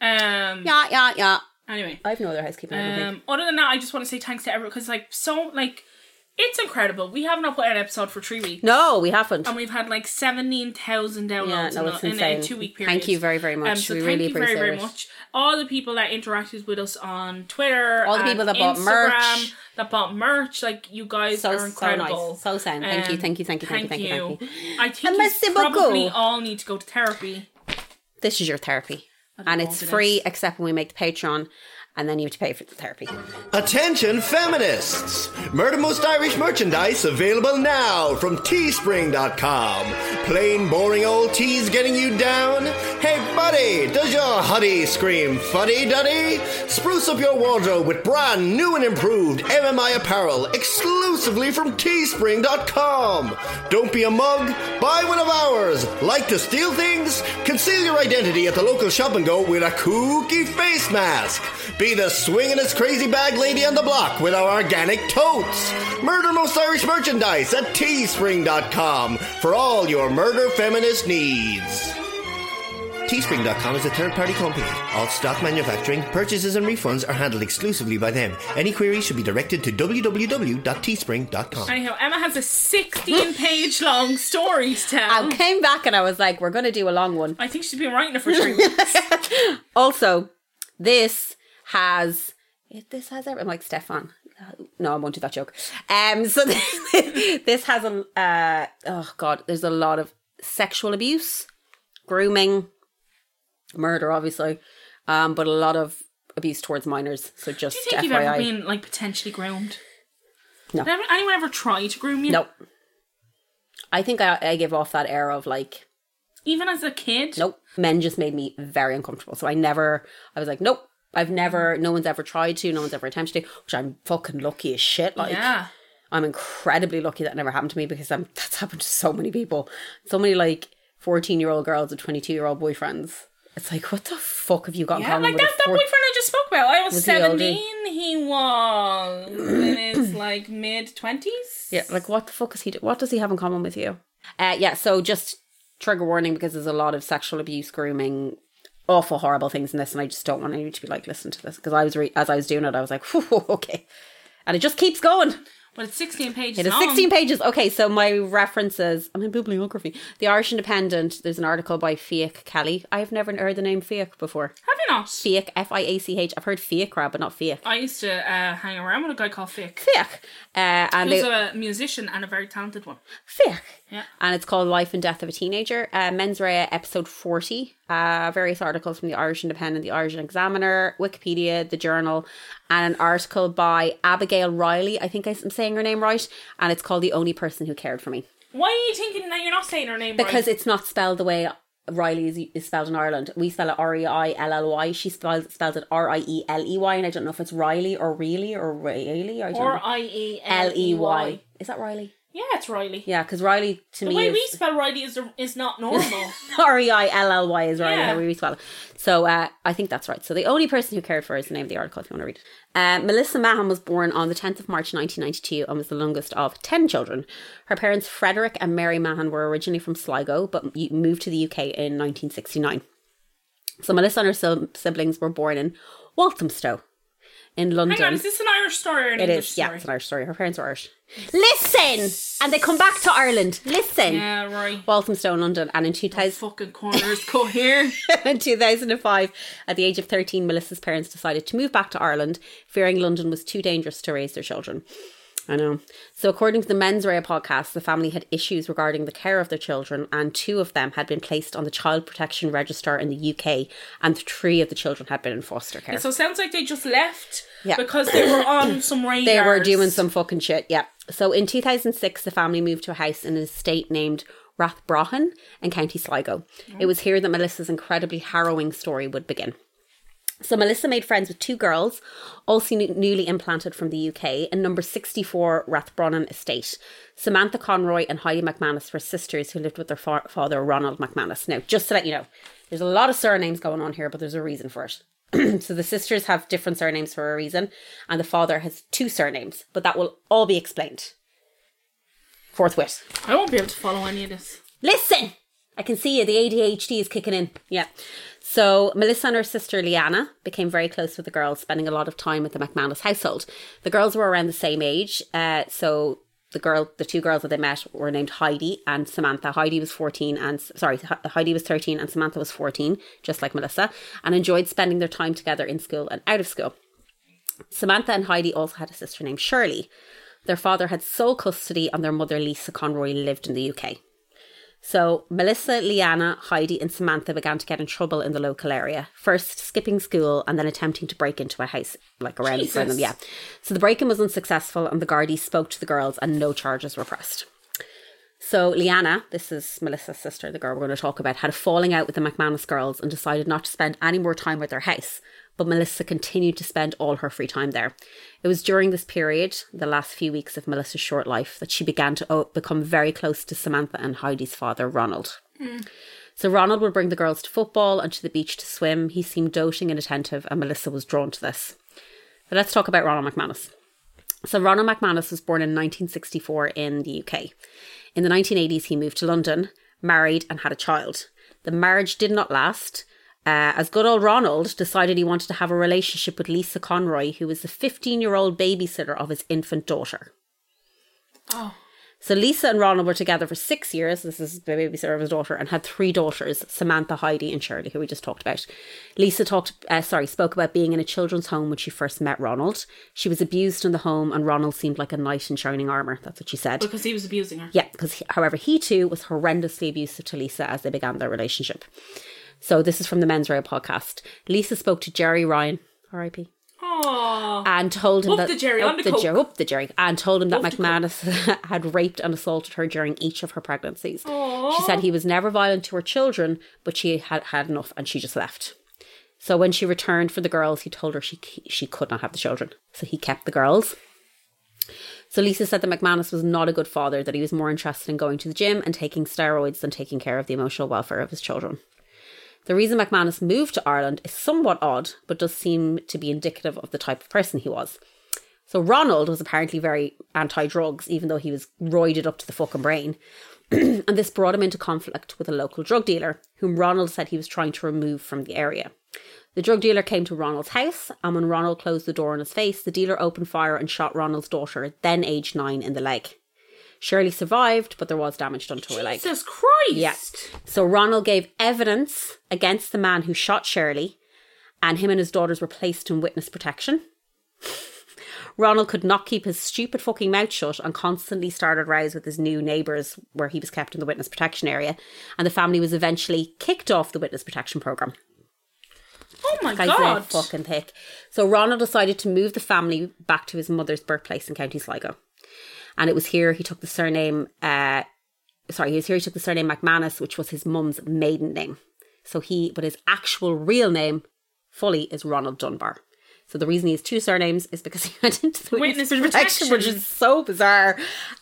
yeah. Um. Yeah, yeah, yeah. Anyway. I have no other housekeeping. Um, other than that, I just want to say thanks to everyone because, like, so like, it's incredible. We have not put an episode for three weeks, No, we haven't. and we've had like seventeen thousand downloads Yeah, no, in, a, in a two week period. Thank you very, very much. Um, so We thank really you very, very it. much. All the people that interacted with us on Twitter, All the people that bought Instagram, merch. that bought merch, like you guys So, are so incredible. nice. So sound. Thank you, Um, thank you, thank you, thank you, thank you, thank you. I think Merci you probably beaucoup. all need to go to therapy. This is your therapy. And it's free is. except when we make the Patreon and then you have to pay for the therapy. Attention feminists! Murder Most Irish merchandise available now from teespring.com. Plain boring old teas getting you down? Hey buddy, does your huddy scream fuddy duddy? Spruce up your wardrobe with brand new and improved MMI apparel exclusively from teespring.com. Don't be a mug, buy one of ours. Like to steal things? Conceal your identity at the local shop and go with a kooky face mask. Be the swingin'est crazy bag lady on the block with our organic totes. Murder Most Irish merchandise at teespring.com for all your murder feminist needs. Teespring.com is a third party company. All stock manufacturing, purchases, and refunds are handled exclusively by them. Any queries should be directed to www.teespring.com. Anyhow, Emma has a sixteen page long story to tell. I came back and I was like, we're going to do a long one. I think she's been writing it for three weeks. Also, this has it, this has everything. I'm like Stefan. No, I won't do that joke. Um, so this has a uh, oh god, there's a lot of sexual abuse, grooming, murder, obviously, um, but a lot of abuse towards minors. So just Do you think FYI, you've ever been like potentially groomed? No. Did anyone ever try to groom you? nope. I think I, I give off that air of like Even as a kid? nope. Men just made me very uncomfortable. So I never, I was like, nope. I've never, no one's ever tried to, no one's ever attempted to, which I'm fucking lucky as shit. Like, yeah. I'm incredibly lucky that never happened to me because I'm, that's happened to so many people. So many like 14 year old girls with 22 year old boyfriends. It's like, what the fuck have you got Yeah, common like that, that boyfriend I just spoke about. I was, Was he 17, he was in his like mid 20s. Yeah, like what the fuck is he? Do- what does he have in common with you? Uh, yeah, so just trigger warning because there's a lot of sexual abuse, grooming, awful, horrible things in this, and I just don't want you to be like, listen to this because I was re- as I was doing it, I was like, okay, and it just keeps going. But it's 16 pages It is 16 pages. Okay, so my references. I'm in bibliography. The Irish Independent. There's an article by Fiach Kelly. I've never heard the name Fiach before. Have you not? Fiach, F I A C H. I've heard Fiachra, but not Fiach. I used to uh, hang around with a guy called Fick. Fiach. Uh, and He was they, a musician and a very talented one. Fiach. Yeah. And it's called Life and Death of a Teenager. Uh, Mens Rea, episode 40. Uh, various articles from the Irish Independent, the Irish Examiner, Wikipedia, the Journal, and an article by Abigail Riley. I think I'm saying her name right, and it's called "The Only Person Who Cared for Me" Why are you thinking that you're not saying her name because right? it's not spelled the way Riley is, is spelled in Ireland. We spell it R E I L L Y. She spelled spelled it R I E L E Y, and I don't know if it's Riley or Reilly or Riley. I don't or. I E L E Y. Is that Riley? Yeah, it's Riley. Yeah, because Riley to The me The way is we spell Riley is is not normal. R E I L L Y is Riley. Yeah. How we spell it. So uh, I think that's right. So the only person who cared for her is the name of the article. If you want to read it. Uh, Melissa Mahon was born on the 10th of March 1992 and was the youngest of 10 children. Her parents, Frederick and Mary Mahon, were originally from Sligo but moved to the UK in 1969. So Melissa and her siblings were born in Walthamstow in London. Hang on, is this an Irish story or an It English is, yeah, it's an Irish story. Her parents were Irish. Listen! And they come back to Ireland. Listen! Yeah, right. Walthamstow London and in 2000, Fucking corners cut here. in 2005, at the age of 13, Melissa's parents decided to move back to Ireland, fearing London was too dangerous to raise their children. I know. So, according to the Mens Rea podcast, the family had issues regarding the care of their children, and two of them had been placed on the Child Protection Register in the UK, and three of the children had been in foster care. So it sounds like they just left Yeah. because they were on some radars. They were doing some fucking shit, yeah. So in 2006, the family moved to a house in an estate named Rathbraughan in County Sligo. Mm-hmm. It was here that Melissa's incredibly harrowing story would begin. So Melissa made friends with two girls, also new- newly implanted from the UK, in number 64 Rathbraughan Estate. Samantha Conroy and Heidi McManus were sisters who lived with their fa- father, Ronald McManus. Now, just to let you know, there's a lot of surnames going on here, but there's a reason for it. so the sisters have different surnames for a reason, and the father has two surnames, but that will all be explained forthwith. I won't be able to follow any of this. Listen! I can see you. The ADHD is kicking in. Yeah. So Melissa and her sister Leanna became very close with the girls, spending a lot of time with the McManus household. The girls were around the same age. Uh, so the girl, the two girls that they met were named Heidi and Samantha. Heidi was 14 and, sorry, Heidi was 13 and Samantha was 14, just like Melissa, and enjoyed spending their time together in school and out of school. Samantha and Heidi also had a sister named Shirley. Their father had sole custody and their mother, Lisa Conroy, lived in the UK. So Melissa, Leanna, Heidi, and Samantha began to get in trouble in the local area. First skipping school and then attempting to break into a house like around Jesus. them. Yeah. So the break-in was unsuccessful and the Gardaí spoke to the girls and no charges were pressed. So Leanna, this is Melissa's sister, the girl we're going to talk about, had a falling out with the McManus girls and decided not to spend any more time at their house. But Melissa continued to spend all her free time there. It was during this period, the last few weeks of Melissa's short life, that she began to become very close to Samantha and Heidi's father, Ronald. Mm. So Ronald would bring the girls to football and to the beach to swim. He seemed doting and attentive, and Melissa was drawn to this. But let's talk about Ronald McManus. So Ronald McManus was born in 1964 in the UK. In the 1980s, he moved to London, married, and had a child. The marriage did not last, uh, as good old Ronald decided he wanted to have a relationship with Lisa Conroy, who was the 15 year old babysitter of his infant daughter. Oh. So Lisa and Ronald were together for six years. This is the babysitter of his daughter, and had three daughters: Samantha, Heidi, and Shirley, who we just talked about. Lisa talked, uh, sorry, spoke about being in a children's home when she first met Ronald. She was abused in the home, and Ronald seemed like a knight in shining armor. That's what she said. Because he was abusing her. Yeah, because however, he too was horrendously abusive to Lisa as they began their relationship. So this is from the Mens Rea podcast. Lisa spoke to Gerry Ryan, R.I.P. Aww. and told him Up that the Gerry, up the the. Jer- up the Gerry, and told him that Up the. McManus had raped and assaulted her during each of her pregnancies. She said he was never violent to her children, but she had had enough, and she just left. So when she returned for the girls, he told her she she could not have the children, so he kept the girls. So Lisa said that McManus was not a good father; that he was more interested in going to the gym and taking steroids than taking care of the emotional welfare of his children. The reason McManus moved to Ireland is somewhat odd, but does seem to be indicative of the type of person he was. So Ronald was apparently very anti-drugs, even though he was roided up to the fucking brain. and this brought him into conflict with a local drug dealer, whom Ronald said he was trying to remove from the area. The drug dealer came to Ronald's house, and when Ronald closed the door on his face, the dealer opened fire and shot Ronald's daughter, then aged nine, in the leg. Shirley survived, but there was damage done to her leg. Jesus Christ. Yeah. So Ronald gave evidence against the man who shot Shirley, and him and his daughters were placed in witness protection. Ronald could not keep his stupid fucking mouth shut and constantly started rows with his new neighbours where he was kept in the witness protection area. And the family was eventually kicked off the witness protection programme. Oh my Guy's god. fucking thick. So Ronald decided to move the family back to his mother's birthplace in County Sligo. And it was here he took the surname, uh, sorry, he was here he took the surname McManus, which was his mum's maiden name. So he, but his actual real name fully is Ronald Dunbar. So the reason he has two surnames is because he went into the witness, Witness protection, which is so bizarre.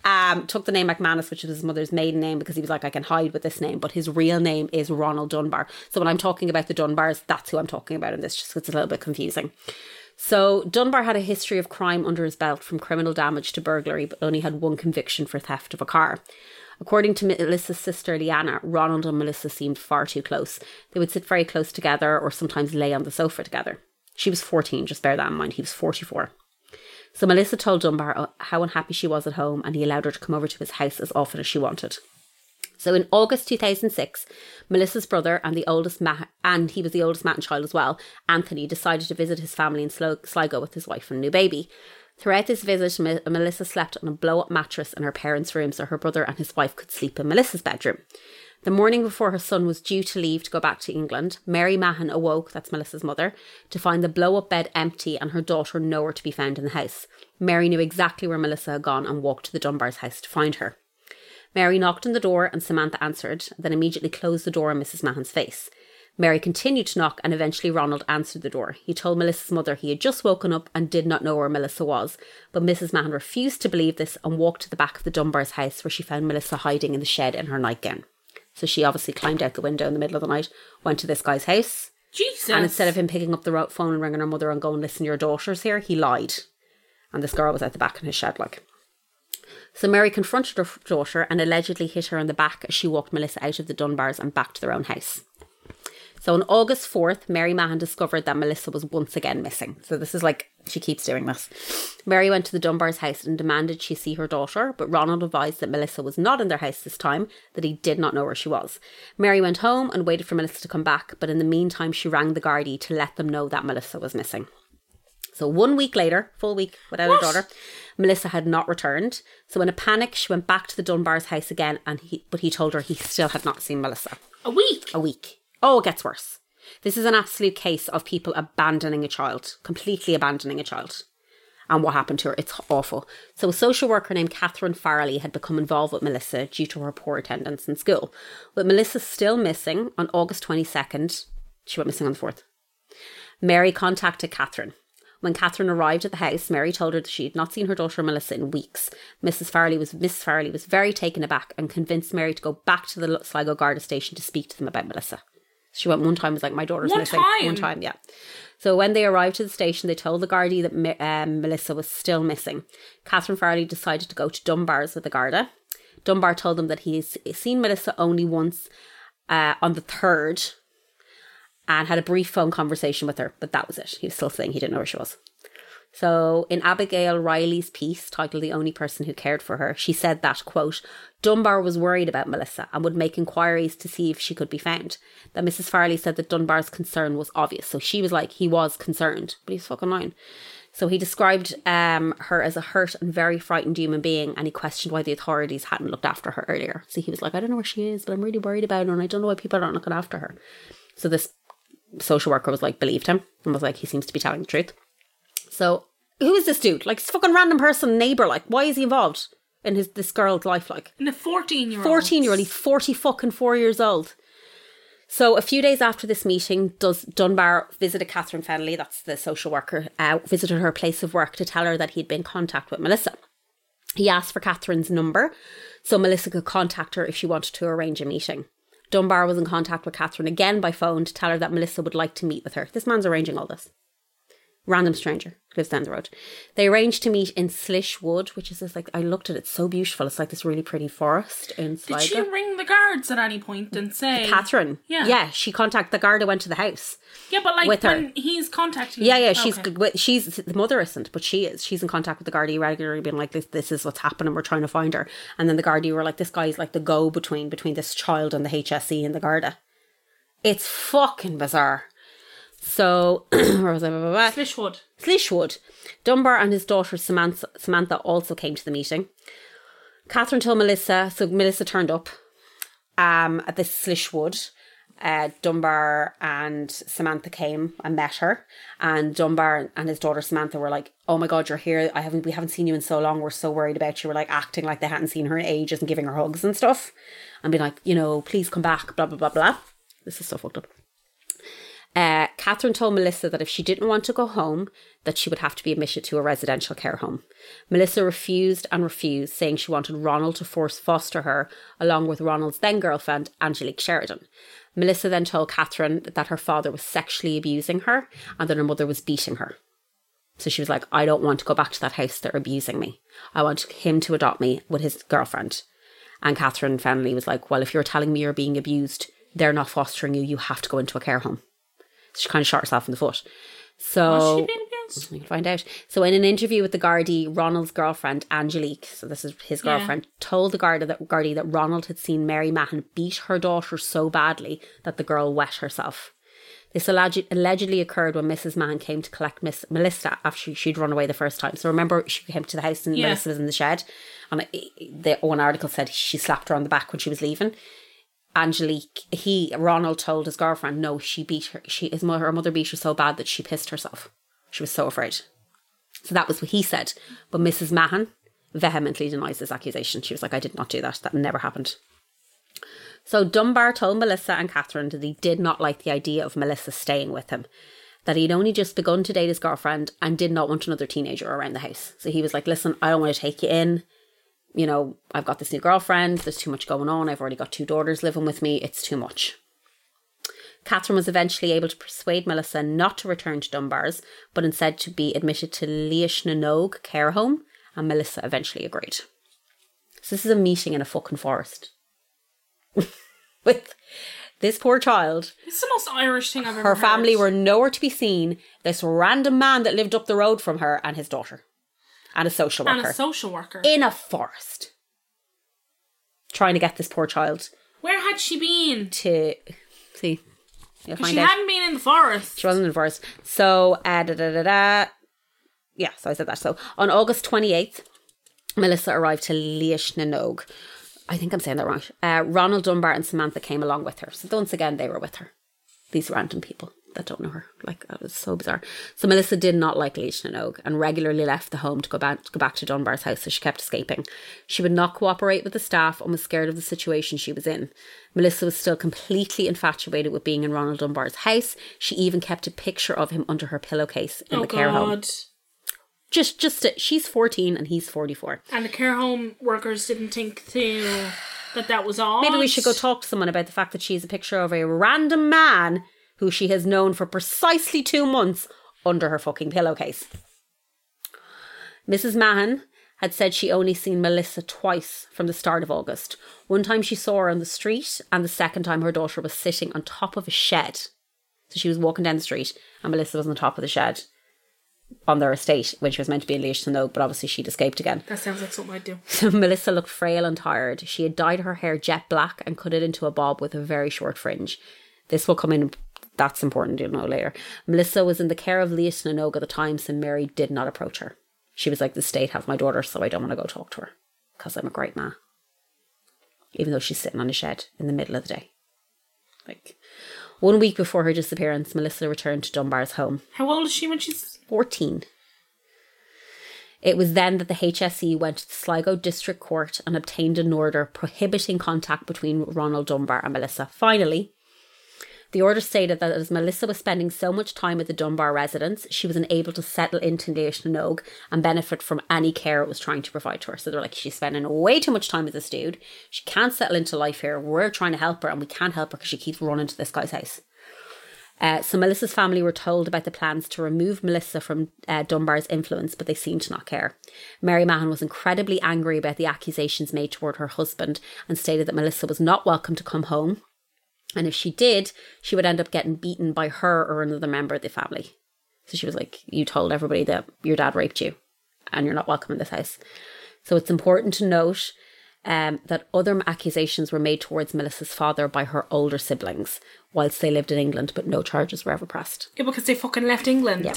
Um, took the name McManus, which is his mother's maiden name, because he was like, I can hide with this name, but his real name is Ronald Dunbar. So when I'm talking about the Dunbars, that's who I'm talking about in this, just it's a little bit confusing. So Dunbar had a history of crime under his belt, from criminal damage to burglary, but only had one conviction for theft of a car. According to Melissa's sister Leanna, Ronald and Melissa seemed far too close. They would sit very close together or sometimes lay on the sofa together. She was 14, just bear that in mind. He was 44. So Melissa told Dunbar uh, how unhappy she was at home and he allowed her to come over to his house as often as she wanted. So in August 2006, Melissa's brother and the oldest and he was the oldest Matt child as well, Anthony decided to visit his family in Sligo with his wife and new baby. Throughout this visit, Me- Melissa slept on a blow-up mattress in her parents' room so her brother and his wife could sleep in Melissa's bedroom. The morning before her son was due to leave to go back to England, Mary Mahon awoke, that's Melissa's mother, to find the blow up bed empty and her daughter nowhere to be found in the house. Mary knew exactly where Melissa had gone and walked to the Dunbar's house to find her. Mary knocked on the door and Samantha answered, then immediately closed the door in Mrs. Mahon's face. Mary continued to knock and eventually Ronald answered the door. He told Melissa's mother he had just woken up and did not know where Melissa was, but Mrs. Mahon refused to believe this and walked to the back of the Dunbar's house where she found Melissa hiding in the shed in her nightgown. So she obviously climbed out the window in the middle of the night, went to this guy's house, Jesus. and instead of him picking up the phone and ringing her mother and going, listen, your daughter's here, he lied. And this girl was at the back in his shed, like. So Mary confronted her daughter and allegedly hit her in the back as she walked Melissa out of the Dunbars and back to their own house. So on August 4th, Mary Mahon discovered that Melissa was once again missing. So this is like, she keeps doing this. Mary went to the Dunbars house and demanded she see her daughter, but Ronald advised that Melissa was not in their house this time, that he did not know where she was. Mary went home and waited for Melissa to come back, but in the meantime, she rang the Gardaí to let them know that Melissa was missing. So one week later, full week without What? her daughter, Melissa had not returned. So in a panic, she went back to the Dunbars house again, and he, but he told her he still had not seen Melissa a week. a week. Oh, it gets worse. This is an absolute case of people abandoning a child, completely abandoning a child. And what happened to her? It's awful. So, a social worker named Catherine Farley had become involved with Melissa due to her poor attendance in school. With Melissa still missing on August 22nd, she went missing on the 4th. Mary contacted Catherine. When Catherine arrived at the house, Mary told her that she had not seen her daughter Melissa in weeks. Mrs. Farley was Miss Farley was very taken aback and convinced Mary to go back to the Sligo Garda station to speak to them about Melissa. She went one time, was like, "My daughter's One missing." time? One time, yeah. So when they arrived to the station, they told the Gardaí that um, Melissa was still missing. Catherine Farley decided to go to Dunbar's with the Garda. Dunbar told them that he's seen Melissa only once uh, on the third, and had a brief phone conversation with her, but that was it. He was still saying he didn't know where she was. So, in Abigail Riley's piece titled The Only Person Who Cared for Her, she said that, quote, Dunbar was worried about Melissa and would make inquiries to see if she could be found. That Mrs. Farley said that Dunbar's concern was obvious. So she was like, he was concerned, but he's fucking lying. So he described um, her as a hurt and very frightened human being, and he questioned why the authorities hadn't looked after her earlier. So he was like, I don't know where she is, but I'm really worried about her, and I don't know why people aren't looking after her. So this social worker was like, believed him, and was like, he seems to be telling the truth. So who is this dude? Like, this fucking random person, neighbor. Like, why is he involved in his this girl's life? Like, in a 14 year old. 14 year old, he's 40 fucking four years old. So a few days after this meeting, does Dunbar visited Catherine Fennelly, that's the social worker, uh, visited her place of work to tell her that he'd been in contact with Melissa. He asked for Catherine's number so Melissa could contact her if she wanted to arrange a meeting. Dunbar was in contact with Catherine again by phone to tell her that Melissa would like to meet with her. This man's arranging all this. Random stranger lives down the road. They arranged to meet in Slish Wood, which is this like I looked at it, it's so beautiful. It's like this really pretty forest in Sligo. Did she ring the guards at any point and say. Catherine. Yeah. Yeah, she contacted the Garda went to the house. Yeah, but like with her. he's contacting Yeah, yeah, she's Okay. She's the mother isn't, but she is. She's in contact with the Gardaí regularly, being like, "This, this is what's happening. We're trying to find her." And then the Gardaí were like, "This guy's like the go between between this child and the HSE and the Garda." It's fucking bizarre. So, where was I? Blah, blah, blah. Fishwood. Slishwood. Dunbar and his daughter Samantha, Samantha also came to the meeting. Catherine told Melissa, so Melissa turned up um, at this Slishwood. Uh, Dunbar and Samantha came and met her, and Dunbar and his daughter Samantha were like, "Oh my God, you're here! I haven't, we haven't seen you in so long. We're so worried about you." We're like acting like they hadn't seen her in ages and giving her hugs and stuff, and being like, you know, please come back. Blah blah blah blah. This is so fucked up. Uh, Catherine told Melissa that if she didn't want to go home, that she would have to be admitted to a residential care home. Melissa refused and refused, saying she wanted Ronald to force foster her, along with Ronald's then girlfriend, Angelique Sheridan. Melissa then told Catherine that her father was sexually abusing her and that her mother was beating her. So she was like, I don't want to go back to that house. They're abusing me. I want him to adopt me with his girlfriend. And Catherine finally was like, Well, if you're telling me you're being abused, they're not fostering you. You have to go into a care home. She kind of shot herself in the foot. So Was she being abused? we can find out. So, in an interview with the Gardaí, Ronald's girlfriend, Angelique, so this is his Yeah. girlfriend, told the Garda that, Gardaí that Ronald had seen Mary Mahon beat her daughter so badly that the girl wet herself. This alleged, allegedly occurred when Mrs. Mahon came to collect Miss Melissa after she'd run away the first time. So remember, she came to the house and Yeah. Melissa was in the shed, and uh, the one article said she slapped her on the back when she was leaving. Angelique, he Ronald told his girlfriend, no, she beat her. She his mother, her mother beat her so bad that she pissed herself. She was so afraid. So that was what he said. But Mrs. Mahon vehemently denies this accusation. She was like, I did not do that. That never happened. So Dunbar told Melissa and Catherine that he did not like the idea of Melissa staying with him. That he'd only just begun to date his girlfriend and did not want another teenager around the house. So he was like, Listen, I don't want to take you in you know, I've got this new girlfriend, there's too much going on, I've already got two daughters living with me, it's too much. Catherine was eventually able to persuade Melissa not to return to Dunbar's, but instead to be admitted to Leash Nanogue care home, and Melissa eventually agreed. So this is a meeting in a fucking forest. With this poor child, It's the most Irish thing I've ever her heard. family were nowhere to be seen, this random man that lived up the road from her and his daughter. And a social worker and a social worker. in a forest trying to get this poor child Where had she been? to see. You'll find She out. hadn't been in the forest. She wasn't in the forest. So, uh, da, da, da, da. yeah, so I said that. So, on August 28th, Melissa arrived to Leash Nanogue. I think I'm saying that wrong. Uh, Ronald Dunbar and Samantha came along with her. So, once again, they were with her. These random people that don't know her. Like, that was so bizarre. So, Melissa did not like Leash Nanogue and regularly left the home to go back, to go back to Dunbar's house. So, she kept escaping. She would not cooperate with the staff and was scared of the situation she was in. Melissa was still completely infatuated with being in Ronald Dunbar's house. She even kept a picture of him under her pillowcase in oh the care home. Just, just she's 14 and he's 44. And the care home workers didn't think to that that was all. Maybe we should go talk to someone about the fact that she's a picture of a random man who she has known for precisely two months under her fucking pillowcase. Mrs. Mahon had said she only seen Melissa twice from the start of August. One time she saw her on the street, and the second time her daughter was sitting on top of a shed. So she was walking down the street, and Melissa was on top of the shed on their estate when she was meant to be in Leash Oak, but obviously she'd escaped again. That sounds like something I'd do. So Melissa looked frail and tired. She had dyed her hair jet black and cut it into a bob with a very short fringe. This will come in. That's important, you'll know later. Melissa was in the care of Leah Snanogue at the time, so Mary did not approach her. She was like, The state have my daughter, so I don't want to go talk to her because I'm a great ma. Even though she's sitting on a shed in the middle of the day. Like, one week before her disappearance, Melissa returned to Dunbar's home. How old is she when she's 14. It was then that the HSE went to the Sligo District Court and obtained an order prohibiting contact between Ronald Dunbar and Melissa. Finally, the order stated that as Melissa was spending so much time at the Dunbar residence, she was unable to settle into Leishnanog and benefit from any care it was trying to provide to her. So they're like, she's spending way too much time with this dude. She can't settle into life here. We're trying to help her and we can't help her because she keeps running to this guy's house. Uh, so Melissa's family were told about the plans to remove Melissa from uh, Dunbar's influence, but they seemed to not care. Mary Mahon was incredibly angry about the accusations made toward her husband and stated that Melissa was not welcome to come home. And if she did, she would end up getting beaten by her or another member of the family. So she was like, You told everybody that your dad raped you and you're not welcome in this house. So it's important to note um, that other accusations were made towards Melissa's father by her older siblings whilst they lived in England, but no charges were ever pressed. Yeah, because they fucking left England. Yeah.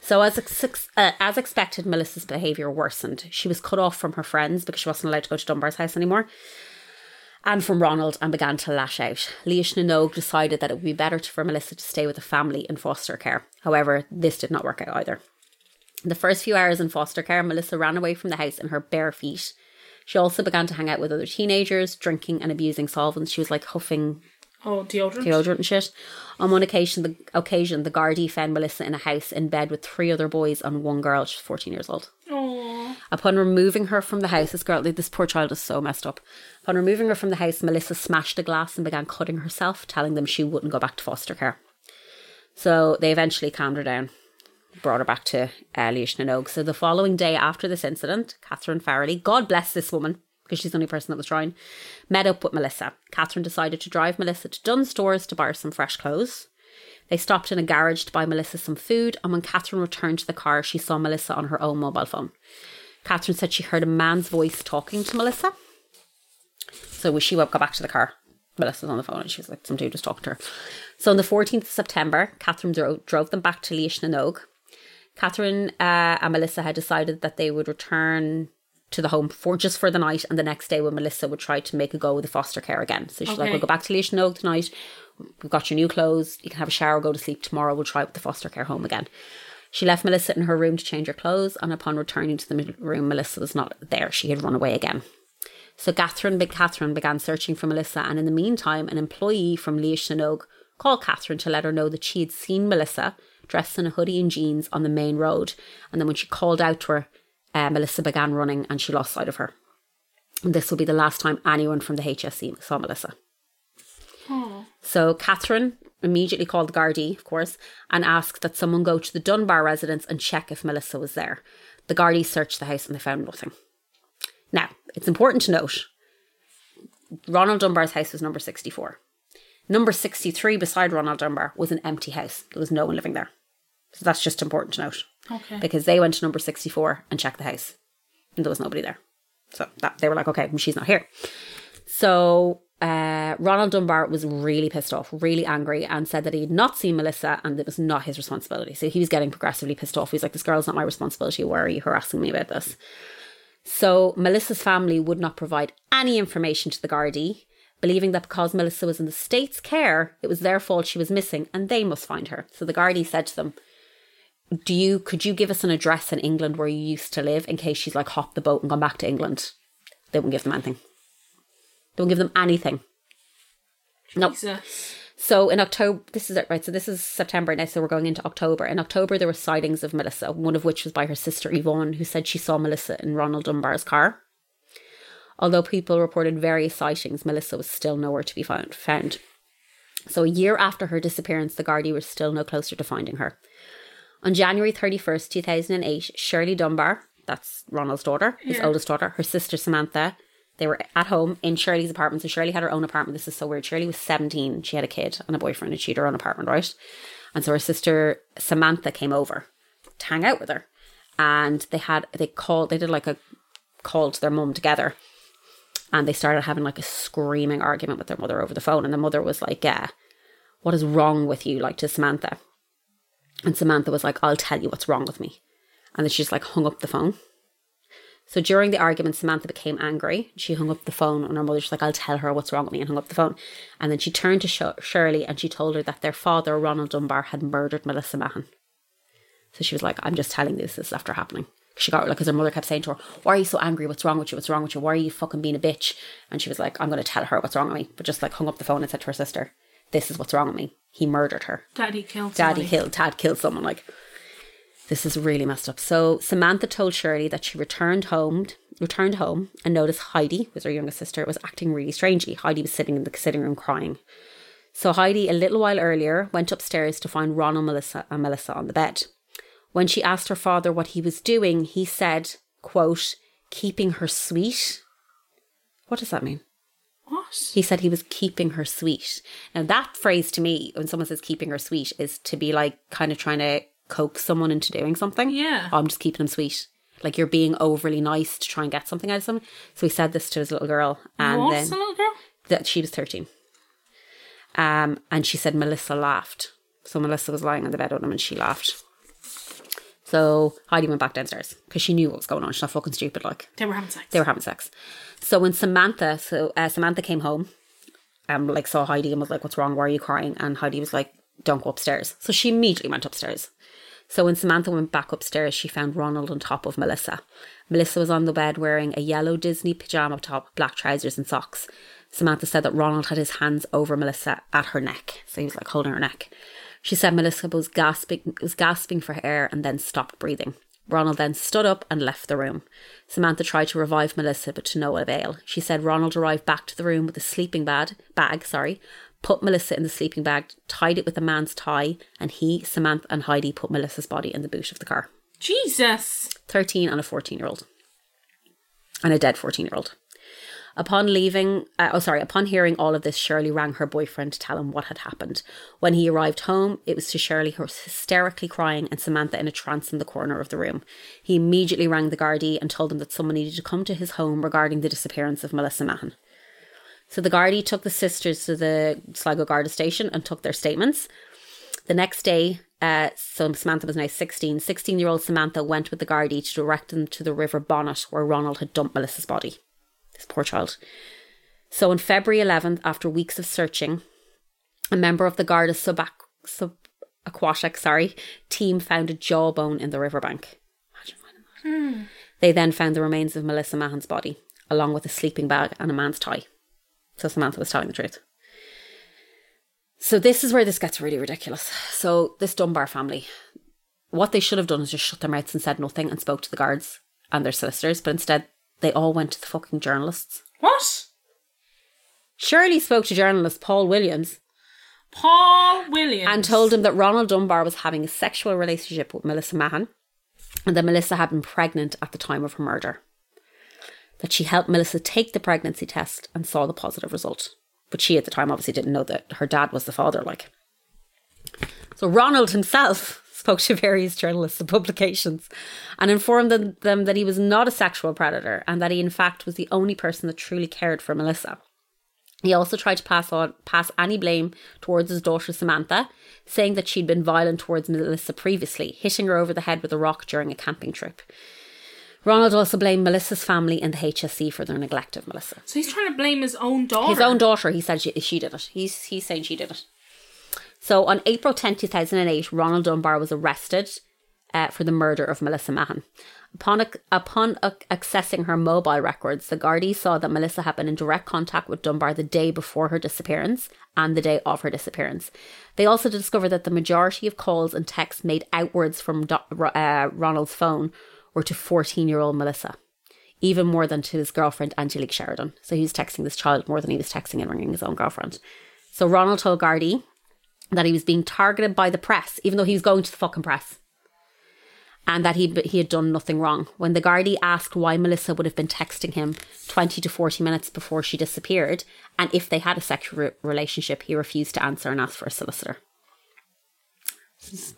So, as ex- uh, as expected, Melissa's behaviour worsened. She was cut off from her friends because she wasn't allowed to go to Dunbar's house anymore, and from Ronald, and began to lash out. Leash Minogue decided that it would be better for Melissa to stay with a family in foster care. However, this did not work out either. In The first few hours in foster care, Melissa ran away from the house in her bare feet. She also began to hang out with other teenagers, drinking and abusing solvents. She was like huffing Oh, deodorant. deodorant and shit. On one occasion, the occasion the Gardaí found Melissa in a house in bed with three other boys and one girl. She's fourteen years old. Oh. Upon removing her from the house, this girl, this poor child is so messed up. Upon removing her from the house, Melissa smashed a glass and began cutting herself, telling them she wouldn't go back to foster care. So they eventually calmed her down, brought her back to uh, Leash Minogue. So the following day after this incident, Catherine Farrelly, God bless this woman, because she's the only person that was trying, met up with Melissa. Catherine decided to drive Melissa to Dunnes Stores to buy her some fresh clothes. They stopped in a garage to buy Melissa some food, and when Catherine returned to the car, she saw Melissa on her own mobile phone. Catherine said she heard a man's voice talking to Melissa. So she went, got back to the car, Melissa was on the phone and she was like, some dude was talking to her. So on the 14th of September, Catherine drove, drove them back to Minogue. Catherine uh, and Melissa had decided that they would return to the home for just for the night, and the next day when Melissa would try to make a go with the foster care again. So she's like, "We'll go back to Minogue tonight. We've got your new clothes. You can have a shower, go to sleep tomorrow. We'll try with the foster care home again." She left Melissa in her room to change her clothes, and upon returning to the room, Melissa was not there. She had run away again. So Catherine, Big Catherine began searching for Melissa, and in the meantime, an employee from Leash Minogue called Catherine to let her know that she had seen Melissa dressed in a hoodie and jeans on the main road. And then when she called out to her, uh, Melissa began running and she lost sight of her. And this will be the last time anyone from the HSE saw Melissa. So Catherine immediately called the Gardaí, of course, and asked that someone go to the Dunbar residence and check if Melissa was there. The Gardaí searched the house and they found nothing. Now, it's important to note Ronald Dunbar's house was number 64. Number 63 beside Ronald Dunbar was an empty house. There was no one living there. So that's just important to note. Okay. Because they went to number 64 and checked the house. And there was nobody there. So that, they were like, okay, she's not here. So uh, Ronald Dunbar was really pissed off, really angry, and said that he had not seen Melissa and it was not his responsibility. So he was getting progressively pissed off. He's like, this girl's not my responsibility. Why are you harassing me about this? So Melissa's family would not provide any information to the Gardaí, believing that because Melissa was in the state's care, it was their fault she was missing and they must find her. So the Gardaí said to them, do you could you give us an address in England where you used to live in case she's like hopped the boat and gone back to England? They won't give them anything. Won't give them anything. No. Jesus. So in October, this is it, right? So this is September now, so we're going into October. In October, there were sightings of Melissa, one of which was by her sister Yvonne, who said she saw Melissa in Ronald Dunbar's car. Although people reported various sightings, Melissa was still nowhere to be found. found. So a year after her disappearance, the Gardaí were still no closer to finding her. On January 31st, 2008, Shirley Dunbar, that's Ronald's daughter, his Yeah. oldest daughter, her sister Samantha, they were at home in Shirley's apartment. So Shirley had her own apartment. This is so weird. Shirley was 17. She had a kid and a boyfriend and she had her own apartment, right? And so her sister Samantha came over to hang out with her. And they had, they called, they did like a call to their mum together. And they started having like a screaming argument with their mother over the phone. And the mother was like, yeah, what is wrong with you? Like to Samantha. And Samantha was like, I'll tell you what's wrong with me. And then she just like hung up the phone. So during the argument, Samantha became angry. She hung up the phone, and her mother was like, I'll tell her what's wrong with me, and hung up the phone. And then she turned to Sh- Shirley and she told her that their father, Ronald Dunbar, had murdered Melissa Mahon. So she was like, I'm just telling this, this is after happening. She got like, because her mother kept saying to her, Why are you so angry? What's wrong with you? What's wrong with you? Why are you fucking being a bitch? And she was like, I'm going to tell her what's wrong with me. But just like hung up the phone and said to her sister, This is what's wrong with me. He murdered her. Daddy killed Daddy somebody. killed, Dad killed someone. Like, this is really messed up. So Samantha told Shirley that she returned home, returned home, and noticed Heidi, who was her youngest sister, was acting really strangely. Heidi was sitting in the sitting room crying. So Heidi, a little while earlier, went upstairs to find Ronald, Melissa, and Melissa on the bed. When she asked her father what he was doing, he said, "quote Keeping her sweet." What does that mean? What? He said he was keeping her sweet. Now, that phrase to me, when someone says keeping her sweet, is to be like kind of trying to coax someone into doing something. Yeah. Oh, I'm just keeping them sweet. Like you're being overly nice to try and get something out of them. So he said this to his little girl, and What's then the little girl? that she was 13. Um, and she said Melissa laughed. So Melissa was lying on the bed with him and she laughed. So Heidi went back downstairs because she knew what was going on. She's not fucking stupid. Like They were having sex. they were having sex. So when Samantha, so uh, Samantha came home, um, like saw Heidi and was like, "What's wrong? Why are you crying?" And Heidi was like, "Don't go upstairs." So she immediately went upstairs. So when Samantha went back upstairs, she found Ronald on top of Melissa. Melissa was on the bed wearing a yellow Disney pajama top, black trousers, and socks. Samantha said that Ronald had his hands over Melissa at her neck, so he was like holding her neck. She said Melissa was gasping, was gasping for air and then stopped breathing. Ronald then stood up and left the room. Samantha tried to revive Melissa, but to no avail. She said Ronald arrived back to the room with a sleeping bag, bag, sorry, put Melissa in the sleeping bag, tied it with a man's tie, and he, Samantha, and Heidi put Melissa's body in the boot of the car. Jesus. 13 and a 14 year old. And a dead 14 year old. Upon leaving, uh, oh, sorry, upon hearing all of this, Shirley rang her boyfriend to tell him what had happened. When he arrived home, it was to Shirley, who was hysterically crying, and Samantha in a trance in the corner of the room. He immediately rang the Gardaí and told them that someone needed to come to his home regarding the disappearance of Melissa Mahon. So the Gardaí took the sisters to the Sligo Garda station and took their statements. The next day, uh, so Samantha was now 16. 16 year old Samantha went with the Gardaí to direct them to the River Bonet where Ronald had dumped Melissa's body. This poor child. So on February 11th, after weeks of searching, a member of the Garda subac- subaquatic sorry, team found a jawbone in the riverbank. Imagine finding that. They then found the remains of Melissa Mahon's body, along with a sleeping bag and a man's tie. So Samantha was telling the truth. So this is where this gets really ridiculous. So this Dunbar family, what they should have done is just shut their mouths and said nothing and spoke to the guards and their solicitors, but instead they all went to the fucking journalists. What? Shirley spoke to journalist Paul Williams Paul Williams. and told him that Ronald Dunbar was having a sexual relationship with Melissa Mahon and that Melissa had been pregnant at the time of her murder. That she helped Melissa take the pregnancy test and saw the positive result. But she at the time obviously didn't know that her dad was the father, like. So Ronald himself spoke to various journalists and publications and informed them, them that he was not a sexual predator and that he in fact was the only person that truly cared for Melissa. He also tried to pass on pass any blame towards his daughter Samantha, saying that she'd been violent towards Melissa previously, hitting her over the head with a rock during a camping trip. Ronald also blamed Melissa's family and the HSE for their neglect of Melissa. so he's trying to blame his own daughter. His own daughter, he said she, she did it. He's he's saying she did it. So on April 10, 2008, Ronald Dunbar was arrested uh, for the murder of Melissa Mahon. Upon, upon ac- accessing her mobile records, the Gardaí saw that Melissa had been in direct contact with Dunbar the day before her disappearance and the day of her disappearance. They also discovered that the majority of calls and texts made outwards from uh, Ronald's phone were to 14 year old Melissa, even more than to his girlfriend Angelique Sheridan. So he was texting this child more than he was texting and ringing his own girlfriend. So Ronald told Gardaí that he was being targeted by the press, even though he was going to the fucking press and that he he had done nothing wrong. When the Gardaí asked why Melissa would have been texting him 20 to 40 minutes before she disappeared and if they had a sexual re- relationship, he refused to answer and asked for a solicitor.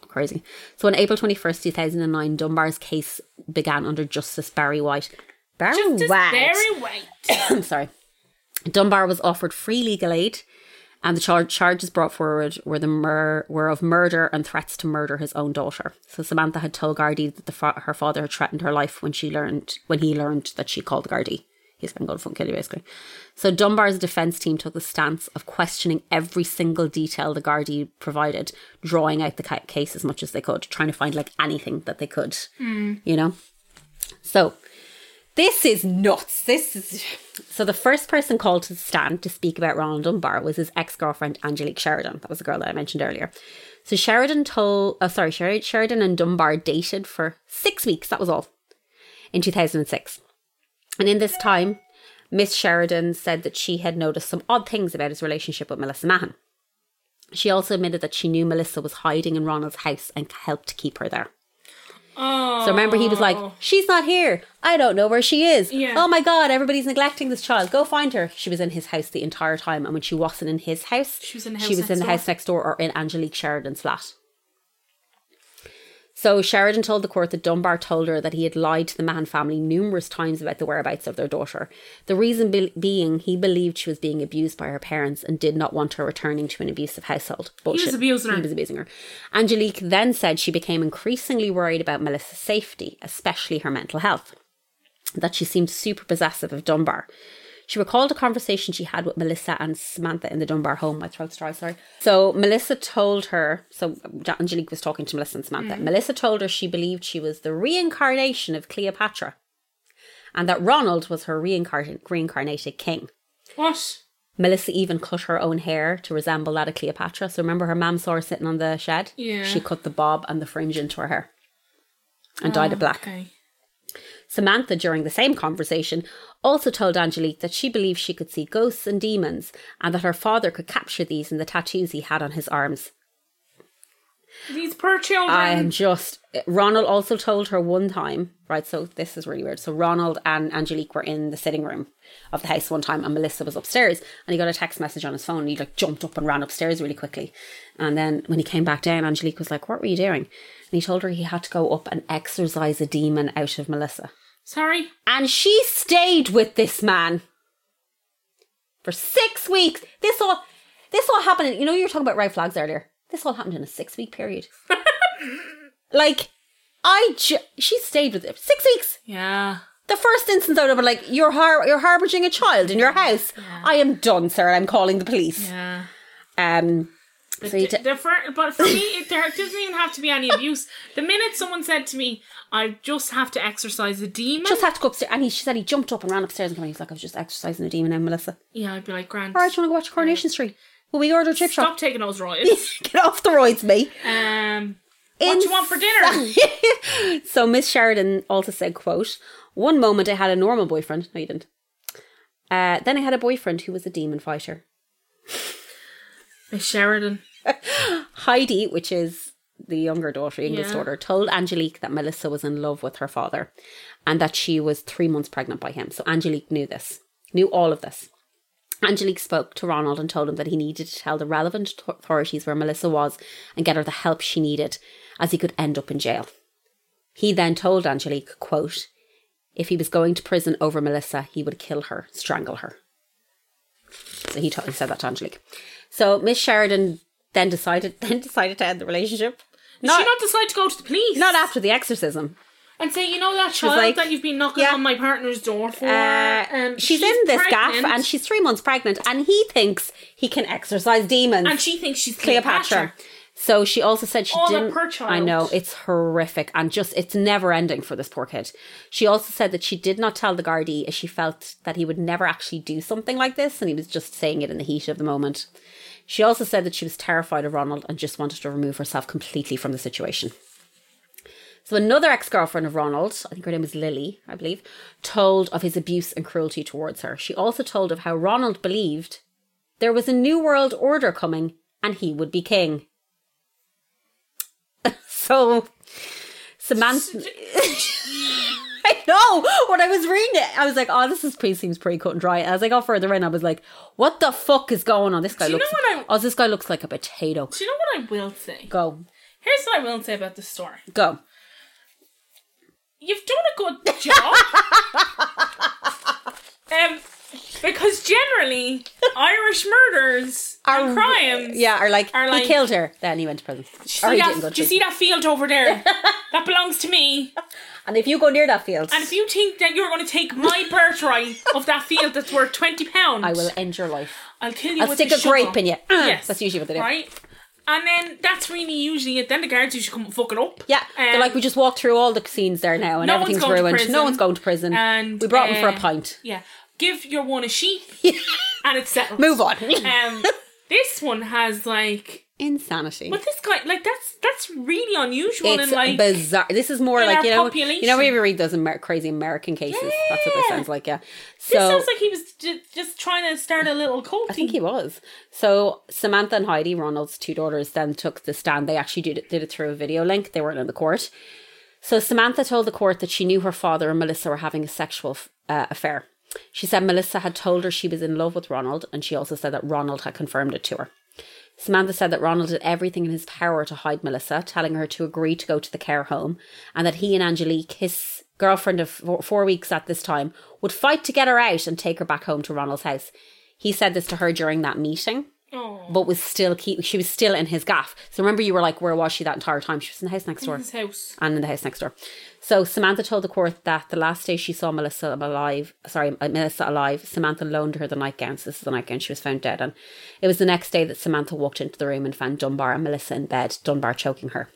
Crazy. So on April 21st, 2009, Dunbar's case began under Justice Barry White. Barry Justice White. Barry White. I'm sorry. Dunbar was offered free legal aid, and the char- charges brought forward were the mur- were of murder and threats to murder his own daughter. So Samantha had told Gardaí that the fa- her father had threatened her life when she learned when he learned that she called Gardaí. He's been going oh, to fucking kill you, basically. So Dunbar's defence team took the stance of questioning every single detail the Gardaí provided, drawing out the case as much as they could, trying to find like anything that they could, mm. you know. So this is nuts. This is so. The first person called to the stand to speak about Ronald Dunbar was his ex girlfriend Angelique Sheridan. That was the girl that I mentioned earlier. So Sheridan told, oh sorry, Sher- Sheridan and Dunbar dated for six weeks. That was all in two thousand and in this time, Miss Sheridan said that she had noticed some odd things about his relationship with Melissa Mahon. She also admitted that she knew Melissa was hiding in Ronald's house and helped keep her there. Oh. So remember, he was like, oh. "She's not here. I don't know where she is. Yeah. Oh my god, everybody's neglecting this child. Go find her." She was in his house the entire time, and when she wasn't in his house, She was in the she house was in next the door. house next door or in Angelique Sheridan's flat. So Sheridan told the court that Dunbar told her that he had lied to the Mahon family numerous times about the whereabouts of their daughter. The reason be- being he believed she was being abused by her parents and did not want her returning to an abusive household. Bullshit. abusing her. He was abusing her. Angelique then said she became increasingly worried about Melissa's safety, especially her mental health. That she seemed super possessive of Dunbar. She recalled a conversation she had with Melissa and Samantha in the Dunbar home. My throat's dry, sorry. So Melissa told her, so Angelique was talking to Melissa and Samantha. Mm. Melissa told her she believed she was the reincarnation of Cleopatra and that Ronald was her reincarnated, reincarnated king. What? Melissa even cut her own hair to resemble that of Cleopatra. So remember her mum saw her sitting on the shed? Yeah. She cut the bob and the fringe into her hair and dyed it oh, black. Okay. Samantha, during the same conversation, also told Angelique that she believed she could see ghosts and demons and that her father could capture these in the tattoos he had on his arms. These poor children. I am just. Ronald also told her one time, right? So this is really weird. So Ronald and Angelique were in the sitting room of the house one time, and Melissa was upstairs, and he got a text message on his phone. And he like jumped up and ran upstairs really quickly, and then when he came back down, Angelique was like, "What were you doing?" And he told her he had to go up and exorcise a demon out of Melissa, Sorry. and she stayed with this man for six weeks. This all, this all happened. You know, you were talking about red flags earlier. This all happened in a six week period. like, I ju- she stayed with him six weeks. Yeah. The first instance out of it, like you're har- you're harboring a child in your house. I am done, sir. I'm calling the police. Yeah. Um, so you D- t- the but for me, it, there doesn't even have to be any abuse. The minute someone said to me, "I just have to exercise a demon," just have to go upstairs, and he she said he jumped up and ran upstairs and came. in. He's like, I was just exercising a demon now, Melissa. yeah, I'd be like, "Grant, All right, do you want to go watch Coronation Street? Will we order a chip stop shop? taking those roids." Get off the roids, mate. um, what do you want for dinner? dinner? so Miss Sheridan also said, quote, One moment I had a normal boyfriend. No, you didn't. Uh, then I had a boyfriend who was a demon fighter. Sheridan. Heidi, which is the younger daughter, youngest Yeah. daughter, told Angelique that Melissa was in love with her father and that she was three months pregnant by him. So Angelique knew this, knew all of this. Angelique spoke to Ronald and told him that he needed to tell the relevant authorities where Melissa was and get her the help she needed, as he could end up in jail. He then told Angelique, quote, if he was going to prison over Melissa, he would kill her, strangle her. So he, told, he said that to Angelique. So Miss Sheridan then decided then decided to end the relationship. Did Not, she not decide to go to the police? not after the exorcism. And say, you know that child like, that you've been knocking yeah. on my partner's door for? Uh, um, she's, in this gaff and she's three months pregnant, and he thinks he can exorcise demons. and she thinks she's Cleopatra. Cleopatra. So she also said she that didn't. I know it's horrific and just it's never ending for this poor kid. She also said that she did not tell the Gardaí as she felt that he would never actually do something like this, and he was just saying it in the heat of the moment. She also said that she was terrified of Ronald and just wanted to remove herself completely from the situation. So another ex-girlfriend of Ronald, I think her name was Lily, I believe, told of his abuse and cruelty towards her. She also told of how Ronald believed there was a new world order coming and he would be king. so Samantha I know. When I was reading it, I was like, "Oh, this is pretty seems pretty cut and dry." As I got further in, I was like, "What the fuck is going on? This guy Do you looks. know what I- oh, this guy looks like a potato." Do you know what I will say? Go, Here's what I will say about this story. go. You've done a good job. um, because generally, Irish murders and crimes. Yeah, or like, are like- he killed her, then he went to prison. Or he that- didn't go to do you prison. see that field over there? that belongs to me. And if you go near that field, And if you think that you're going to take my birthright of that field that's worth twenty pounds, I will end your life. I'll kill you. I'll with stick a grape shovel. in you. Yes, That's usually what they do. Right, and then that's really usually it. Then the guards usually come and fuck it up. Yeah, they're Um, like we just walked through all the scenes there now, and No everything's ruined. No one's going to prison. and we brought him for a uh, pint. Yeah, give your one a sheep, and it's settled. Move on. Um, this one has like, Insanity. but this guy like that's that's really unusual It's and like bizarre. This is more like you know, population. you know, you read those Amer- crazy American cases. That's what this sounds like. Yeah. this sounds like he was j- just trying to start a little cult. I think he was. So Samantha and Heidi, Ronald's two daughters, then took the stand. They actually did it, did it through a video link. They weren't in the court. So Samantha told the court that she knew her father and Melissa were having a sexual uh, affair. She said Melissa had told her she was in love with Ronald, and she also said that Ronald had confirmed it to her. Samantha said that Ronald did everything in his power to hide Melissa, telling her to agree to go to the care home, and that he and Angelique, his girlfriend of four, weeks at this time, would fight to get her out and take her back home to Ronald's house. He said this to her during that meeting, But was still keep. She was still in his gaff. So remember, you were like, "Where was she that entire time?" She was in the house next door his house. and in the house next door. So Samantha told the court that the last day she saw Melissa alive, sorry, uh, Melissa alive, Samantha loaned her the nightgown. So this is the nightgown she was found dead in. It was the next day that Samantha walked into the room and found Dunbar and Melissa in bed, Dunbar choking her.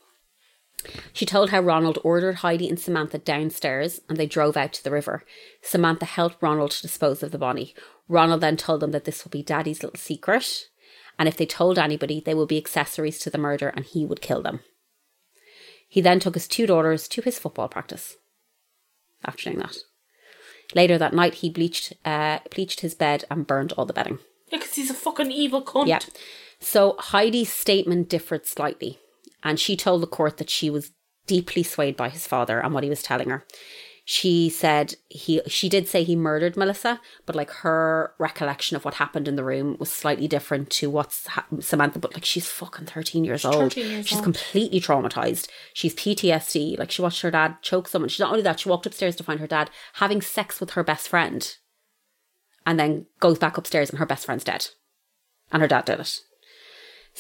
She told how Ronald ordered Heidi and Samantha downstairs and they drove out to the river. Samantha helped Ronald to dispose of the body. Ronald then told them that this would be Daddy's little secret, and if they told anybody, they would be accessories to the murder and he would kill them. He then took his two daughters to his football practice. After doing that, later that night, he bleached uh, bleached his bed and burned all the bedding. Yeah, because he's a fucking evil cunt. Yeah. So Heidi's statement differed slightly, and she told the court that she was deeply swayed by his father and what he was telling her. She said he she did say he murdered Melissa, but like her recollection of what happened in the room was slightly different to what's ha- Samantha. But like she's fucking thirteen years old. 13 years she's old. completely traumatized. She's PTSD. Like she watched her dad choke someone. She's not only that she walked upstairs to find her dad having sex with her best friend, and then goes back upstairs and her best friend's dead, and her dad did it.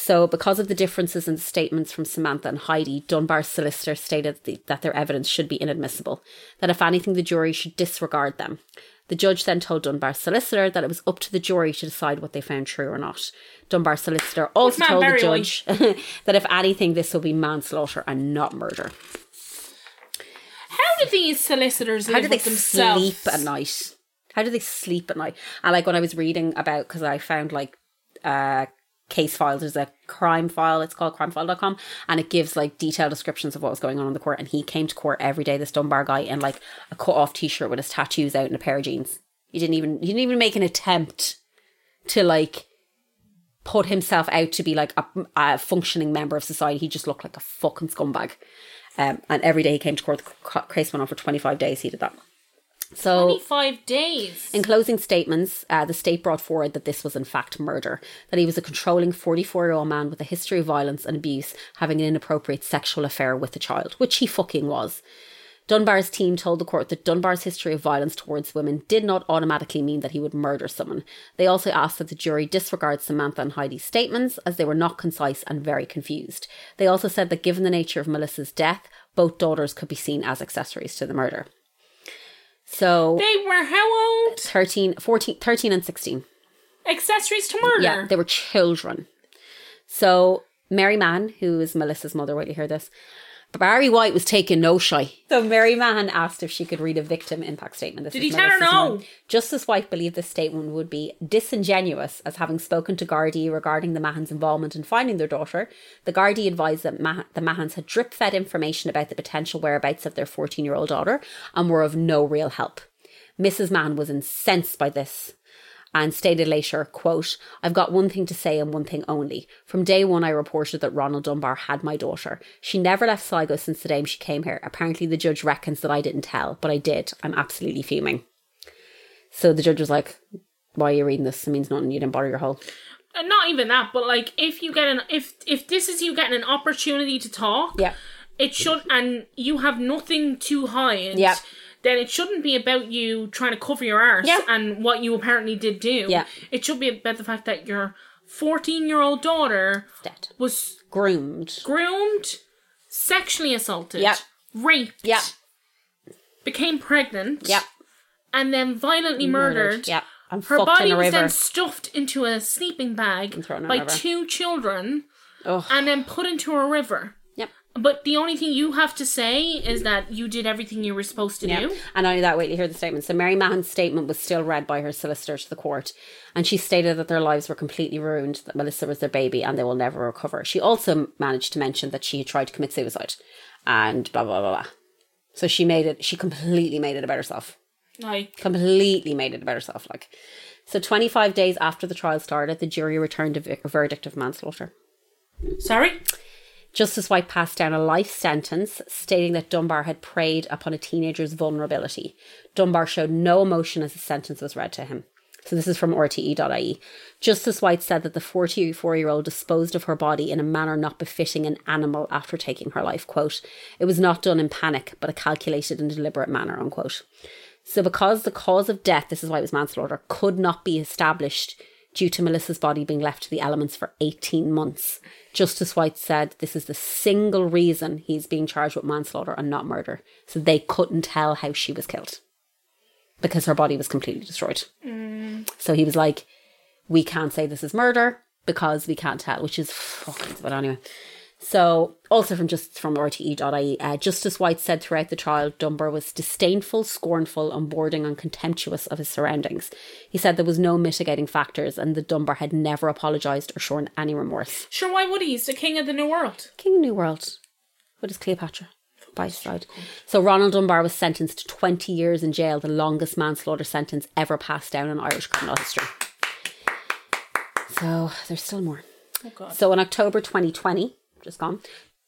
So, because of the differences in statements from Samantha and Heidi, Dunbar's solicitor stated the, that their evidence should be inadmissible, that if anything, the jury should disregard them. The judge then told Dunbar's solicitor that it was up to the jury to decide what they found true or not. Dunbar's solicitor also told the judge that if anything, this will be manslaughter and not murder. How do these solicitors How do they themselves? sleep at night? How do they sleep at night? And like when I was reading about, because I found like uh case files, there's a crime file, it's called crimefile.com, and it gives like detailed descriptions of what was going on in the court. And he came to court every day, this Dunbar guy, in like a cut off t shirt with his tattoos out and a pair of jeans. He didn't even he didn't even make an attempt to like put himself out to be like a, a functioning member of society. He just looked like a fucking scumbag. Um, and every day he came to court, the case went on for 25 days. He did that. So, 25 days. in closing statements, uh, the state brought forward that this was in fact murder, that he was a controlling 44 year old man with a history of violence and abuse, having an inappropriate sexual affair with a child, which he fucking was. Dunbar's team told the court that Dunbar's history of violence towards women did not automatically mean that he would murder someone. They also asked that the jury disregard Samantha and Heidi's statements as they were not concise and very confused. They also said that given the nature of Melissa's death, both daughters could be seen as accessories to the murder. So They were how old? 13, 14, 13 and 16. Accessories to murder. Yeah, they were children. So Mary Mahon, who is Melissa's mother, wait to hear this. Barry White was taking no shy. So Mary Mahon asked if she could read a victim impact statement. This Did he tell her no? mum. Justice White believed this statement would be disingenuous, as having spoken to Gardaí regarding the Mahons' involvement in finding their daughter, the Gardaí advised that Mah- the Mahons had drip fed information about the potential whereabouts of their 14 year old daughter and were of no real help. Mrs. Mahon was incensed by this and stated later, quote, I've got one thing to say and one thing only. From day one, I reported that Ronald Dunbar had my daughter. She never left Sligo since the day she came here. Apparently, the judge reckons that I didn't tell, but I did. I'm absolutely fuming. So the judge was like, Why are you reading this? It means nothing. You didn't bother your whole. And not even that, but like if you get an if if this is you getting an opportunity to talk, Yeah. it should and you have nothing to hide. Yeah. Then it shouldn't be about you trying to cover your arse Yeah. and what you apparently did do. Yeah. It should be about the fact that your fourteen year old daughter Dead. was Groomed. groomed, sexually assaulted, Yeah. raped, Yeah. became pregnant, Yeah. and then violently murdered. Yeah. And Her body was then stuffed into a sleeping bag thrown in a by two children Ugh. and then put into a river. But the only thing you have to say is that you did everything you were supposed to Yeah. do. And only that, wait to hear the statement. So Mary Mahon's statement was still read by her solicitor to the court, and she stated that their lives were completely ruined, that Melissa was their baby, and they will never recover. She also managed to mention that she had tried to commit suicide, and blah blah blah blah. So she made it. She completely made it about herself. Like, Completely made it about herself. Like, so twenty five days after the trial started, the jury returned a verdict of manslaughter. sorry? Justice White passed down a life sentence stating that Dunbar had preyed upon a teenager's vulnerability. Dunbar showed no emotion as the sentence was read to him. So this is from RTE.ie. Justice White said that the 44 year old disposed of her body in a manner not befitting an animal after taking her life. Quote, it was not done in panic, but a calculated and deliberate manner, unquote. So because the cause of death, this is why it was manslaughter, could not be established due to Melissa's body being left to the elements for 18 months. Justice White said this is the single reason he's being charged with manslaughter and not murder. So they couldn't tell how she was killed because her body was completely destroyed. Mm. So he was like, we can't say this is murder because we can't tell, which is fucking, but anyway. So, also from just from RTE.ie, uh, Justice White said throughout the trial, Dunbar was disdainful, scornful, unboarding, and bordering on contemptuous of his surroundings. He said there was no mitigating factors and that Dunbar had never apologised or shown any remorse. Sure, why would he? He's the king of the new world. King of New World. What is Cleopatra? By his side. So Ronald Dunbar was sentenced to 20 years in jail, the longest manslaughter sentence ever passed down in Irish criminal history. So there's still more. Oh god. So in October 2020, just gone,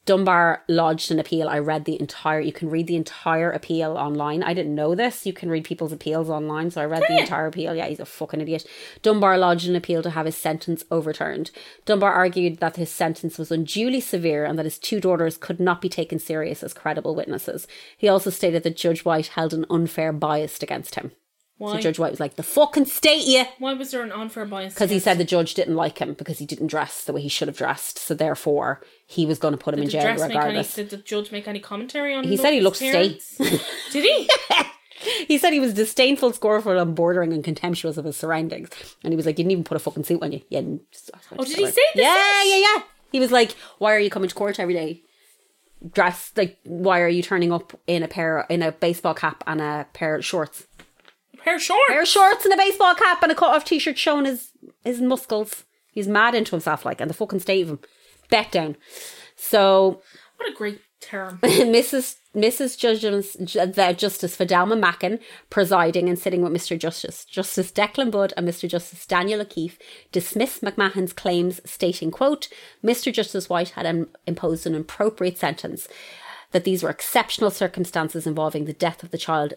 Dunbar lodged an appeal. I read the entire, you can read the entire appeal online. I didn't know this. You can read people's appeals online. So I read the entire appeal. Yeah, he's a fucking idiot. Dunbar lodged an appeal to have his sentence overturned. Dunbar argued that his sentence was unduly severe and that his two daughters could not be taken serious as credible witnesses. He also stated that Judge White held an unfair bias against him. Why? So Judge White was like, the fucking state you! why was there an unfair bias? Because he said the judge didn't like him because he didn't dress the way he should have dressed. So therefore, he was going to put him in Did the jail make any, regardless. did the judge make any commentary on He said he looked state. Did he? He said he was disdainful, scornful, and bordering and contemptuous of his surroundings. And he was like, "You didn't even put a fucking suit on you." Yeah. Oh, did he say this? Yeah, yeah, yeah. He was like, "Why are you coming to court every day? Dressed like why are you turning up in a pair in a baseball cap and a pair of shorts? Hair short. Pair of shorts and a baseball cap and a cut off t shirt showing his his muscles. He's mad into himself, like, and the fucking state of him. Bet down. So What a great term. Mrs. Mrs. Judge, the Justice Fidelma Macken presiding and sitting with Mr. Justice. Justice Declan Budd and Mr. Justice Daniel O'Keeffe dismissed McMahon's claims, stating, quote, Mr. Justice White had im- imposed an appropriate sentence, that these were exceptional circumstances involving the death of the child,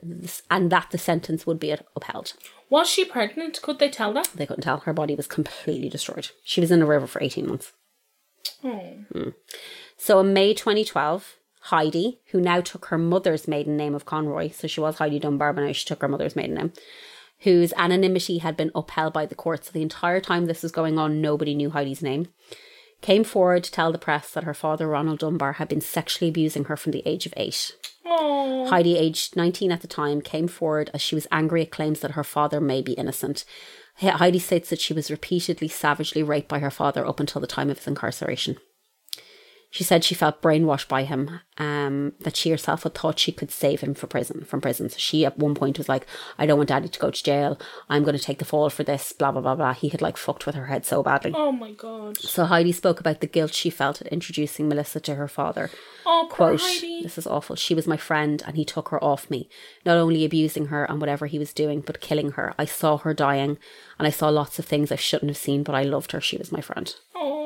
and that the sentence would be upheld. Was she pregnant? Could they tell that? They couldn't tell. Her body was completely destroyed. She was in a river for 18 months. Oh. So in May 2012, Heidi, who now took her mother's maiden name of Conroy, so she was Heidi Dunbar, but now she took her mother's maiden name, whose anonymity had been upheld by the court. So the entire time this was going on, nobody knew Heidi's name, came forward to tell the press that her father, Ronald Dunbar, had been sexually abusing her from the age of eight. Oh. Heidi, aged 19 at the time, came forward as she was angry at claims that her father may be innocent. Heidi states that she was repeatedly savagely raped by her father up until the time of his incarceration. She said she felt brainwashed by him, um, that she herself had thought she could save him for prison, from prison. So she at one point was like, I don't want daddy to go to jail. I'm going to take the fall for this, blah, blah, blah, blah. He had like fucked with her head so badly. Oh my god. So Heidi spoke about the guilt she felt at introducing Melissa to her father Oh, quote Heidi. this is awful she was my friend and he took her off me not only abusing her and whatever he was doing but killing her i saw her dying and i saw lots of things i shouldn't have seen but i loved her she was my friend Oh.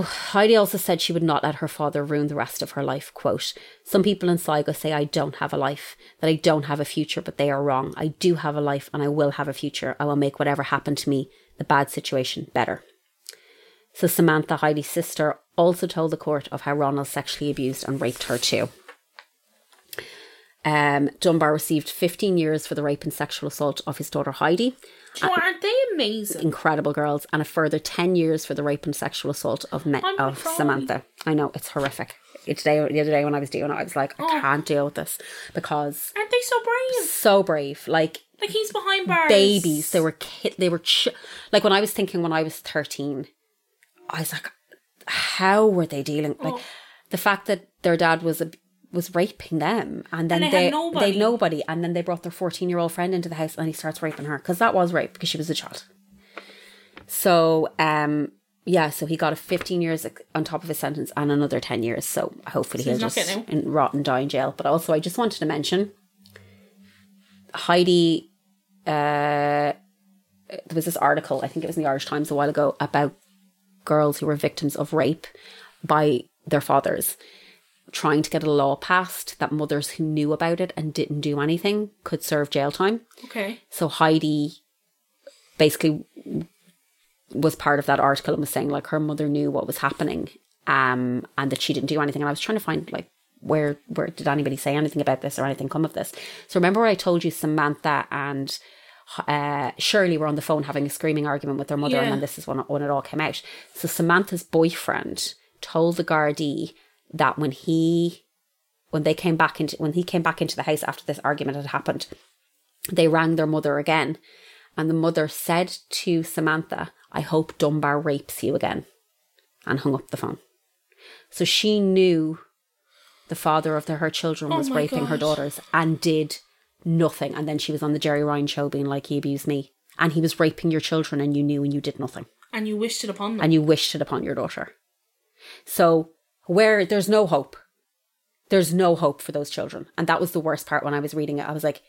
Heidi also said she would not let her father ruin the rest of her life quote some people in sligo say i don't have a life that i don't have a future but they are wrong. I do have a life and i will have a future. I will make whatever happened to me the bad situation better. So Samantha, Heidi's sister, also told the court of how Ronald sexually abused and raped her too. Um, Dunbar received 15 years for the rape and sexual assault of his daughter Heidi, Oh, aren't they amazing? incredible girls, and a further 10 years for the rape and sexual assault of Me- of. Samantha. I know it's horrific. Today, the other day when I was doing it, I was like, Oh. I can't deal with this because Aren't they so brave? so brave. Like Like he's behind bars. babies. They were ki- they were ch- like when I was thinking when I was thirteen, I was like, how were they dealing? Like Oh. the fact that their dad was a, was raping them, and then And they they had they nobody. nobody, and then they brought their fourteen year old friend into the house, and he starts raping her because that was rape because she was a child. So um. Yeah, so he got a 15 years on top of his sentence and another 10 years. So hopefully So he'll just in, rot and die in jail. But also, I just wanted to mention Heidi uh, there was this article, I think it was in the Irish Times a while ago, about girls who were victims of rape by their fathers, trying to get a law passed that mothers who knew about it and didn't do anything could serve jail time. Okay. So Heidi basically was part of that article and was saying like her mother knew what was happening um and that she didn't do anything and I was trying to find like where where did anybody say anything about this or anything come of this so remember when I told you Samantha and uh, Shirley were on the phone having a screaming argument with their mother and then this is when, when it all came out so Samantha's boyfriend told the Gardaí that when he when they came back into when he came back into the house after this argument had happened they rang their mother again and the mother said to Samantha, I hope Dunbar rapes you again, and hung up the phone. So she knew the father of the, her children Oh was my raping her daughters and did nothing. And then she was on the Gerry Ryan show being like, he abused me. And he was raping your children and you knew and you did nothing. And you wished it upon them. And you wished it upon your daughter. So, where there's no hope, there's no hope for those children. And that was the worst part when I was reading it. I was like,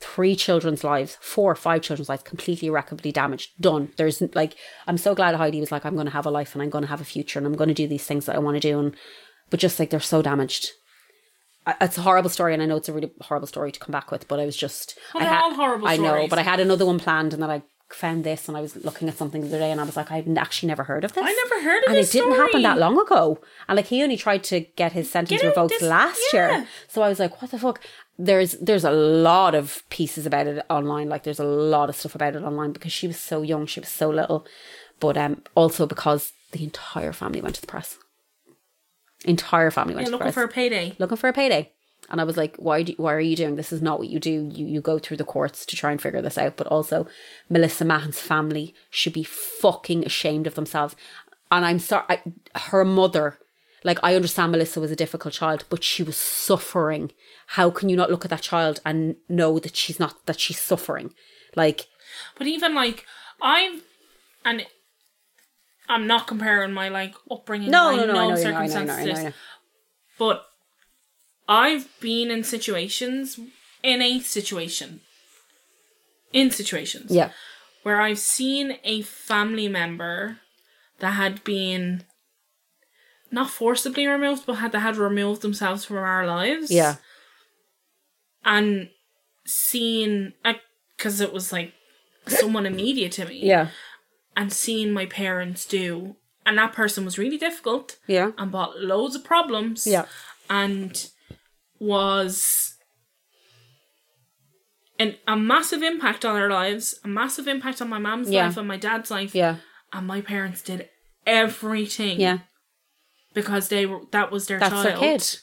three children's lives, four or five children's lives completely irreparably damaged. Done. There's like, I'm so glad Heidi was like, I'm going to have a life and I'm going to have a future and I'm going to do these things that I want to do. And, but just like, they're so damaged. I- It's a horrible story, and I know it's a really horrible story to come back with. But I was just, Well, I had- all horrible I know, stories. but I had another one planned, and then I found this, and I was looking at something the other day, and I was like, I've actually never heard of this. I never heard of and this And it didn't happen that long ago. And like he only tried to get his sentence Get revoked this- last yeah. year. So I was like, what the fuck? There's there's a lot of pieces about it online. Like there's a lot of stuff about it online because she was so young, she was so little. But um also because the entire family went to the press. Entire family went Yeah, to the looking press for a payday. looking for a payday. And I was like, why do why are you doing this? Is not what you do. You you go through the courts to try and figure this out. But also, Melissa Mahon's family should be fucking ashamed of themselves. And I'm sorry, I, her mother. Like I understand Melissa was a difficult child, but she was suffering. How can you not look at that child and know that she's not that she's suffering? Like But even like I'm, and I'm not comparing my like upbringing. no, no, no, I know, you know, I know, I circumstances know, I to know, this, I know. But I've been in situations in a situation. In situations. Yeah, where I've seen a family member that had been not forcibly removed, but had that had removed themselves from our lives. yeah, and seen because it was like someone immediate to me. yeah, and seeing my parents do, and that person was really difficult. Yeah, and brought loads of problems. yeah, and was an, a massive impact on our lives, a massive impact on my mom's Yeah. life and my dad's life. yeah, And my parents did everything yeah. because they were that was their That's child. their kid.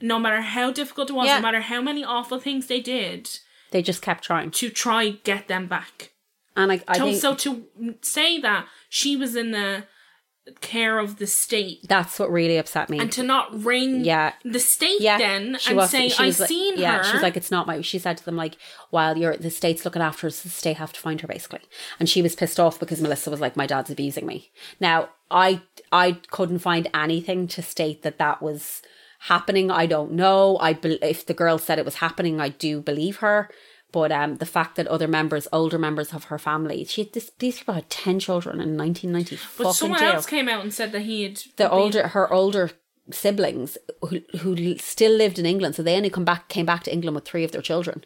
No matter how difficult it was, Yeah. no matter how many awful things they did They just kept trying, to try get them back. and I, I So, think so to say that she was in the care of the state that's what really upset me. and to not ring Yeah. the state yeah, then she and was- say I've like- seen yeah, her. she's like, it's not my. She said to them like, while you're the state's looking after us, the state have to find her basically. And she was pissed off because Melissa was like, my dad's abusing me. Now, I I couldn't find anything to state that that was happening. I don't know. I bel if the girl said it was happening, I do believe her. But um, the fact that other members, older members of her family, she had this, these people had ten children in nineteen ninety. but someone else came out and said that he had the been- older her older siblings who who still lived in England, so they only come back came back to England with three of their children.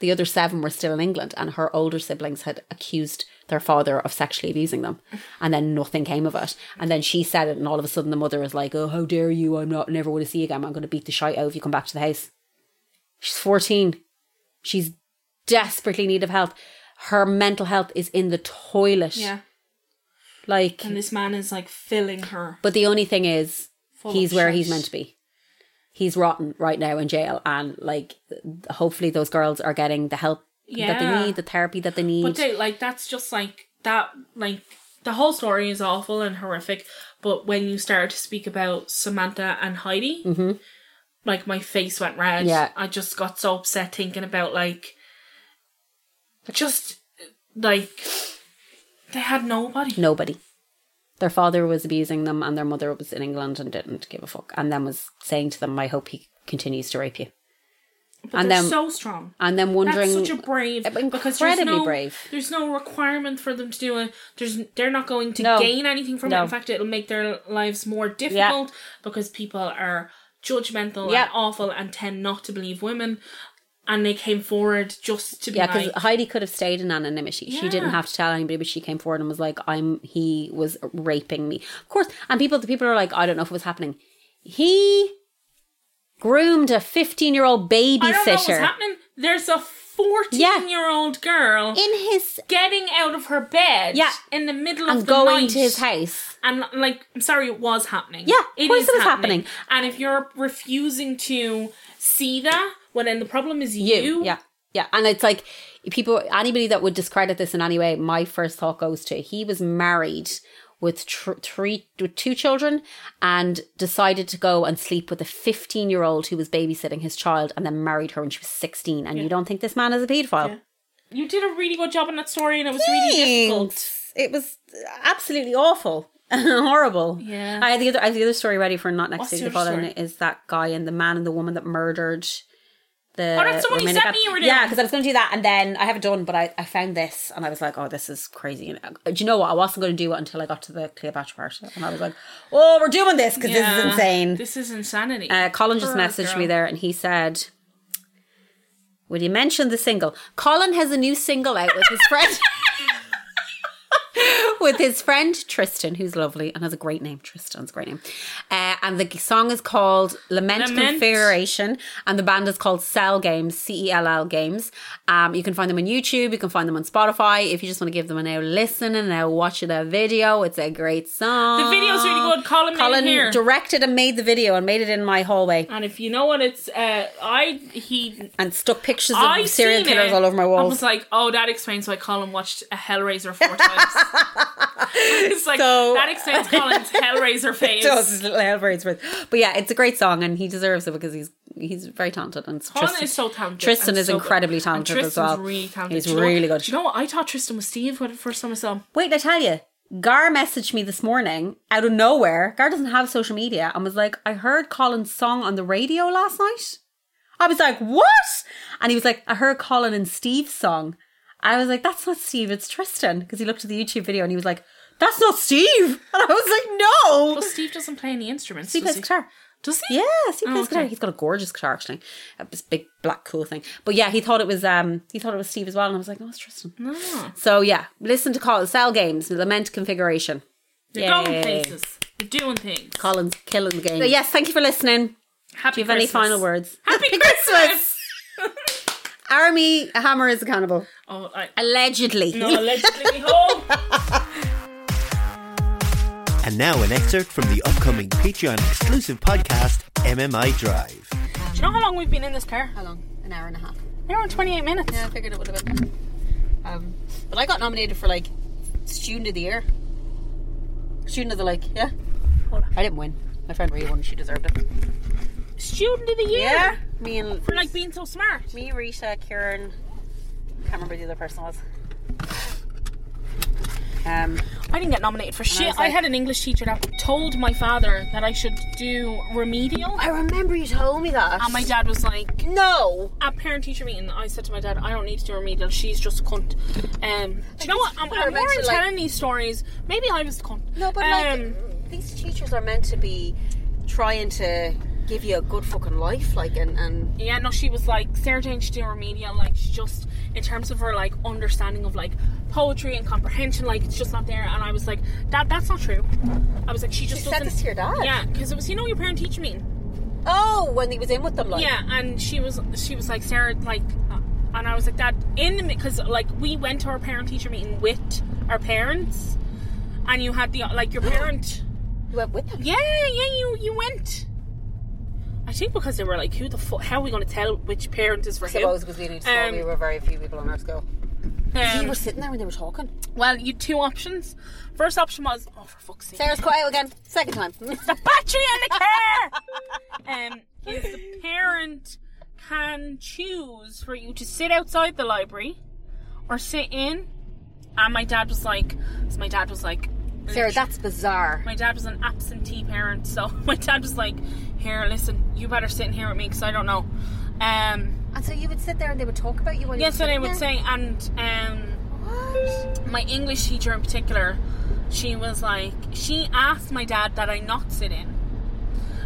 The other seven were still in England, and her older siblings had accused their father of sexually abusing them, and then nothing came of it. And then she said it, and all of a sudden the mother was like, "Oh, how dare you! I'm not never want to see you again. I'm going to beat the shit out of you. Come back to the house." She's fourteen. She's desperately need of help. Her mental health is in the toilet. yeah like and this man is like filling her but the only thing is, he's where shit. he's meant to be. He's rotten right now in jail, and like, hopefully those girls are getting the help that they need, the therapy that they need. but they, like that's just like that like the whole story is awful and horrific but when you started to speak about Samantha and Heidi like my face went red Mm-hmm. Yeah. I just got so upset thinking about like just like they had nobody Nobody. Their father was abusing them, and their mother was in England and didn't give a fuck, and then was saying to them, "I hope he continues to rape you." but and they're then- so strong And then wondering, That's such a brave Incredibly because there's no, brave. There's no requirement for them to do it. There's they're not going to No. gain anything from it. In fact, it'll make their lives more difficult because people are judgmental Yeah. and awful and tend not to believe women. And they came forward just to be Yeah, because like, Heidi could have stayed in anonymity. She didn't have to tell anybody, but she came forward and was like, "I'm." He was raping me, of course. And people, the people are like, "I don't know if it was happening." He groomed a 15 year old I don't know what's babysitter happening. There's a 14 year old girl in his getting out of her bed Yeah. in the middle and of the going night. to his house. And like, I'm sorry, it was happening. Yeah, of course it was happening. And if you're refusing to see that, well, then the problem is you. You, yeah, yeah, and it's like people, anybody that would discredit this in any way. My first thought goes to he was married with tr- three, with two children, and decided to go and sleep with a fifteen-year-old who was babysitting his child, and then married her when she was sixteen. And you don't think this man is a paedophile? You did a really good job in that story, and it was really difficult. It was absolutely awful. Horrible. Yeah. I had the other I have the other story ready for not next What's week. the The other following story? is that guy and the man and the woman that murdered the Oh, that's the one you sent me you were Yeah, because I was going to do that and then I haven't done, but I, I found this and I was like, oh, this is crazy. And, uh, do you know what? I wasn't going to do it until I got to the Cleopatra part, and I was like, oh, we're doing this because this is insane. This is insanity. Uh, Colin just messaged girl. me there and he said, Would you mention the single? Colin has a new single out with his friend. with his friend Tristan, who's lovely and has a great name. Tristan's a great name. Uh, and the song is called Lament, Lament. Configuration, and the band is called Cell Games, C E L L Games. Um, you can find them on YouTube, you can find them on Spotify. If you just want to give them a now listen and now watch their video, it's a great song. The video's really good. Colin made it Colin directed and made the video and made it in my hallway and if you know what it's, uh, I he and stuck pictures of I serial killers it all over my walls. I was like, oh, that explains why Colin watched a Hellraiser four times. it's like So- that explains Colin's Hellraiser phase. Does his little Hellraiser But yeah, it's a great song and he deserves it because he's he's very talented and Colin Tristan, is so talented. Tristan is so good. incredibly And talented as well. really talented. He's you know- really good. Do you know what? I thought Tristan was Steve when the first time I saw him. Wait, I tell you, Gar messaged me this morning out of nowhere. Gar doesn't have social media and was like, I heard Colin's song on the radio last night. I was like, what? And he was like, I heard Colin and Steve's song. I was like, that's not Steve, it's Tristan. Because he looked at the YouTube video and he was like, that's not Steve. And I was like, no. Well, Steve doesn't play any instruments. Steve does plays he? guitar. Does he? Yeah, Steve plays Oh, okay. guitar. He's got a gorgeous guitar actually. Uh, This big black cool thing. But yeah, he thought it was um he thought it was Steve as well, and I was like, no, it's Tristan. No. So yeah, listen to Call Cell Games, the Lament Configuration. They're going places. They're doing things. Colin's killing the game. So yes, thank you for listening. Happy Do you have any final words? Happy Christmas! Armie Hammer is accountable. oh, I, Allegedly. no, allegedly. Oh. And now an excerpt from the upcoming Patreon exclusive podcast, MMI Drive. Do you know how long we've been in this car? How long? An hour and a half. An hour and 28 minutes. Yeah, I figured it would have been. Um, but I got nominated for like student of the year. Student of the like, yeah. Hold on. I didn't win. My friend Rhea won. She deserved it. Student of the year. Yeah. Me and For like being so smart. me, Rita, Kieran. Can't remember who the other person was. Um, I didn't get nominated for shit. I like- had an English teacher that told my father that I should do remedial. I remember you told me that. And my dad was like, no. at parent teacher meeting, I said to my dad, I don't need to do remedial. She's just a cunt. Um, do you know what? I'm, I'm more in like- telling these stories. Maybe I was the cunt. No, but um, like these teachers are meant to be trying to give you a good fucking life, like and and Yeah, no, she was like Sarah Jane do remedial. Like she just in terms of her like understanding of like poetry and comprehension, like it's just not there. And I was like, that that's not true. I was like, she just said doesn't. this to your dad? Yeah, because it was you know your parent teacher meeting. oh, when he was in with them, like Yeah, and she was she was like Sarah like, uh, and I was like that in because like we went to our parent teacher meeting with our parents, and you had the like your parent. you went with them. Yeah, yeah, you you went. I think because they were like, who the fuck? How are we going to tell which parent is for I who? suppose because we need to Um, we were very few people on our school. Um, you were sitting there when they were talking. well, you had two options. First option was, oh for fuck's sake, Sarah's quiet again. Second time. the battery in the car. um, is the parent can choose for you to sit outside the library or sit in. And my dad was like, so my dad was like, Sarah, that's bizarre. my dad was an absentee parent, so my dad was like, "Here, listen, you better sit in here with me because I don't know." Um, And so you would sit there and they would talk about you when yes, you and I would say, and um. What? my English teacher in particular, she was like, she asked my dad that I not sit in.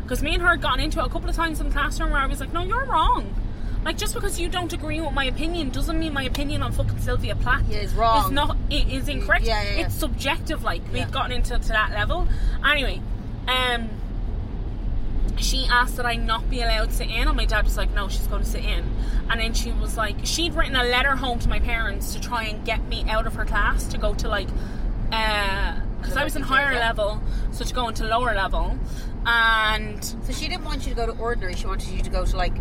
Because me and her had gotten into it a couple of times in the classroom where I was like, no, you're wrong. Like just because you don't agree with my opinion doesn't mean my opinion on fucking Sylvia Plath Yeah, is wrong. Is not it is incorrect. Yeah, yeah, yeah. It's subjective. Like we've gotten into to that level. Anyway, um, she asked that I not be allowed to sit in, and my dad was like, "No, she's going to sit in." And then she was like, she'd written a letter home to my parents to try and get me out of her class to go to like, because I was in higher level, so to go into lower level, and So she didn't want you to go to ordinary. She wanted you to go to like,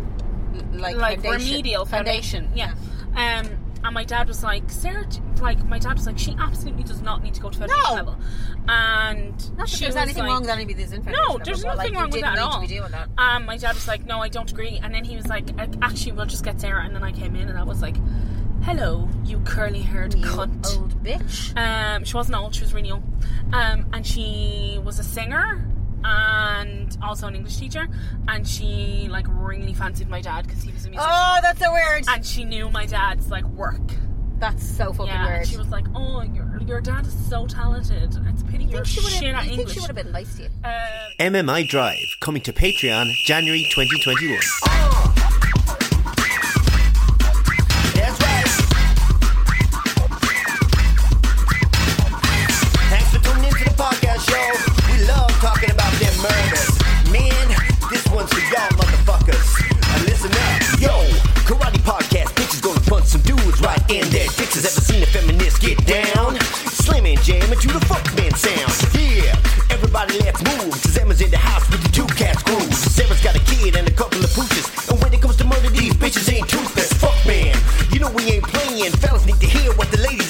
like, like foundation. remedial foundation. Yeah. Um, and my dad was like, Sarah, like my dad was like, she absolutely does not need to go to foundation No. level. And Not she there's anything like, wrong with anybody that's in foundation. No, level, there's nothing like, wrong with that at all. To be doing that. Um, my dad was like, no, I don't agree. And then he was like, actually, we'll just get Sarah. And then I came in and I was like, hello, you curly haired cunt. old bitch. Um, she wasn't old; she was really young. Um, and she was a singer and also an English teacher. And she like really fancied my dad because he was a musician. Oh, that's so weird. And she knew my dad's like work. That's so fucking Yeah, weird. and she was like, "Oh, your your dad is so talented. It's a pity I you're think she would shit have. at I think she would have been nice to you. Uh, MMI Drive, coming to Patreon January 2021. That's Has ever seen a feminist get down? Slam and jam into the fuckman sound. Yeah, everybody let's move. Emma's in the house with the two cats grooves. Sarah's got a kid and a couple of pooches. And when it comes to murder, these bitches ain't toothless. Fuck man, you know we ain't playing. Fellas need to hear what the ladies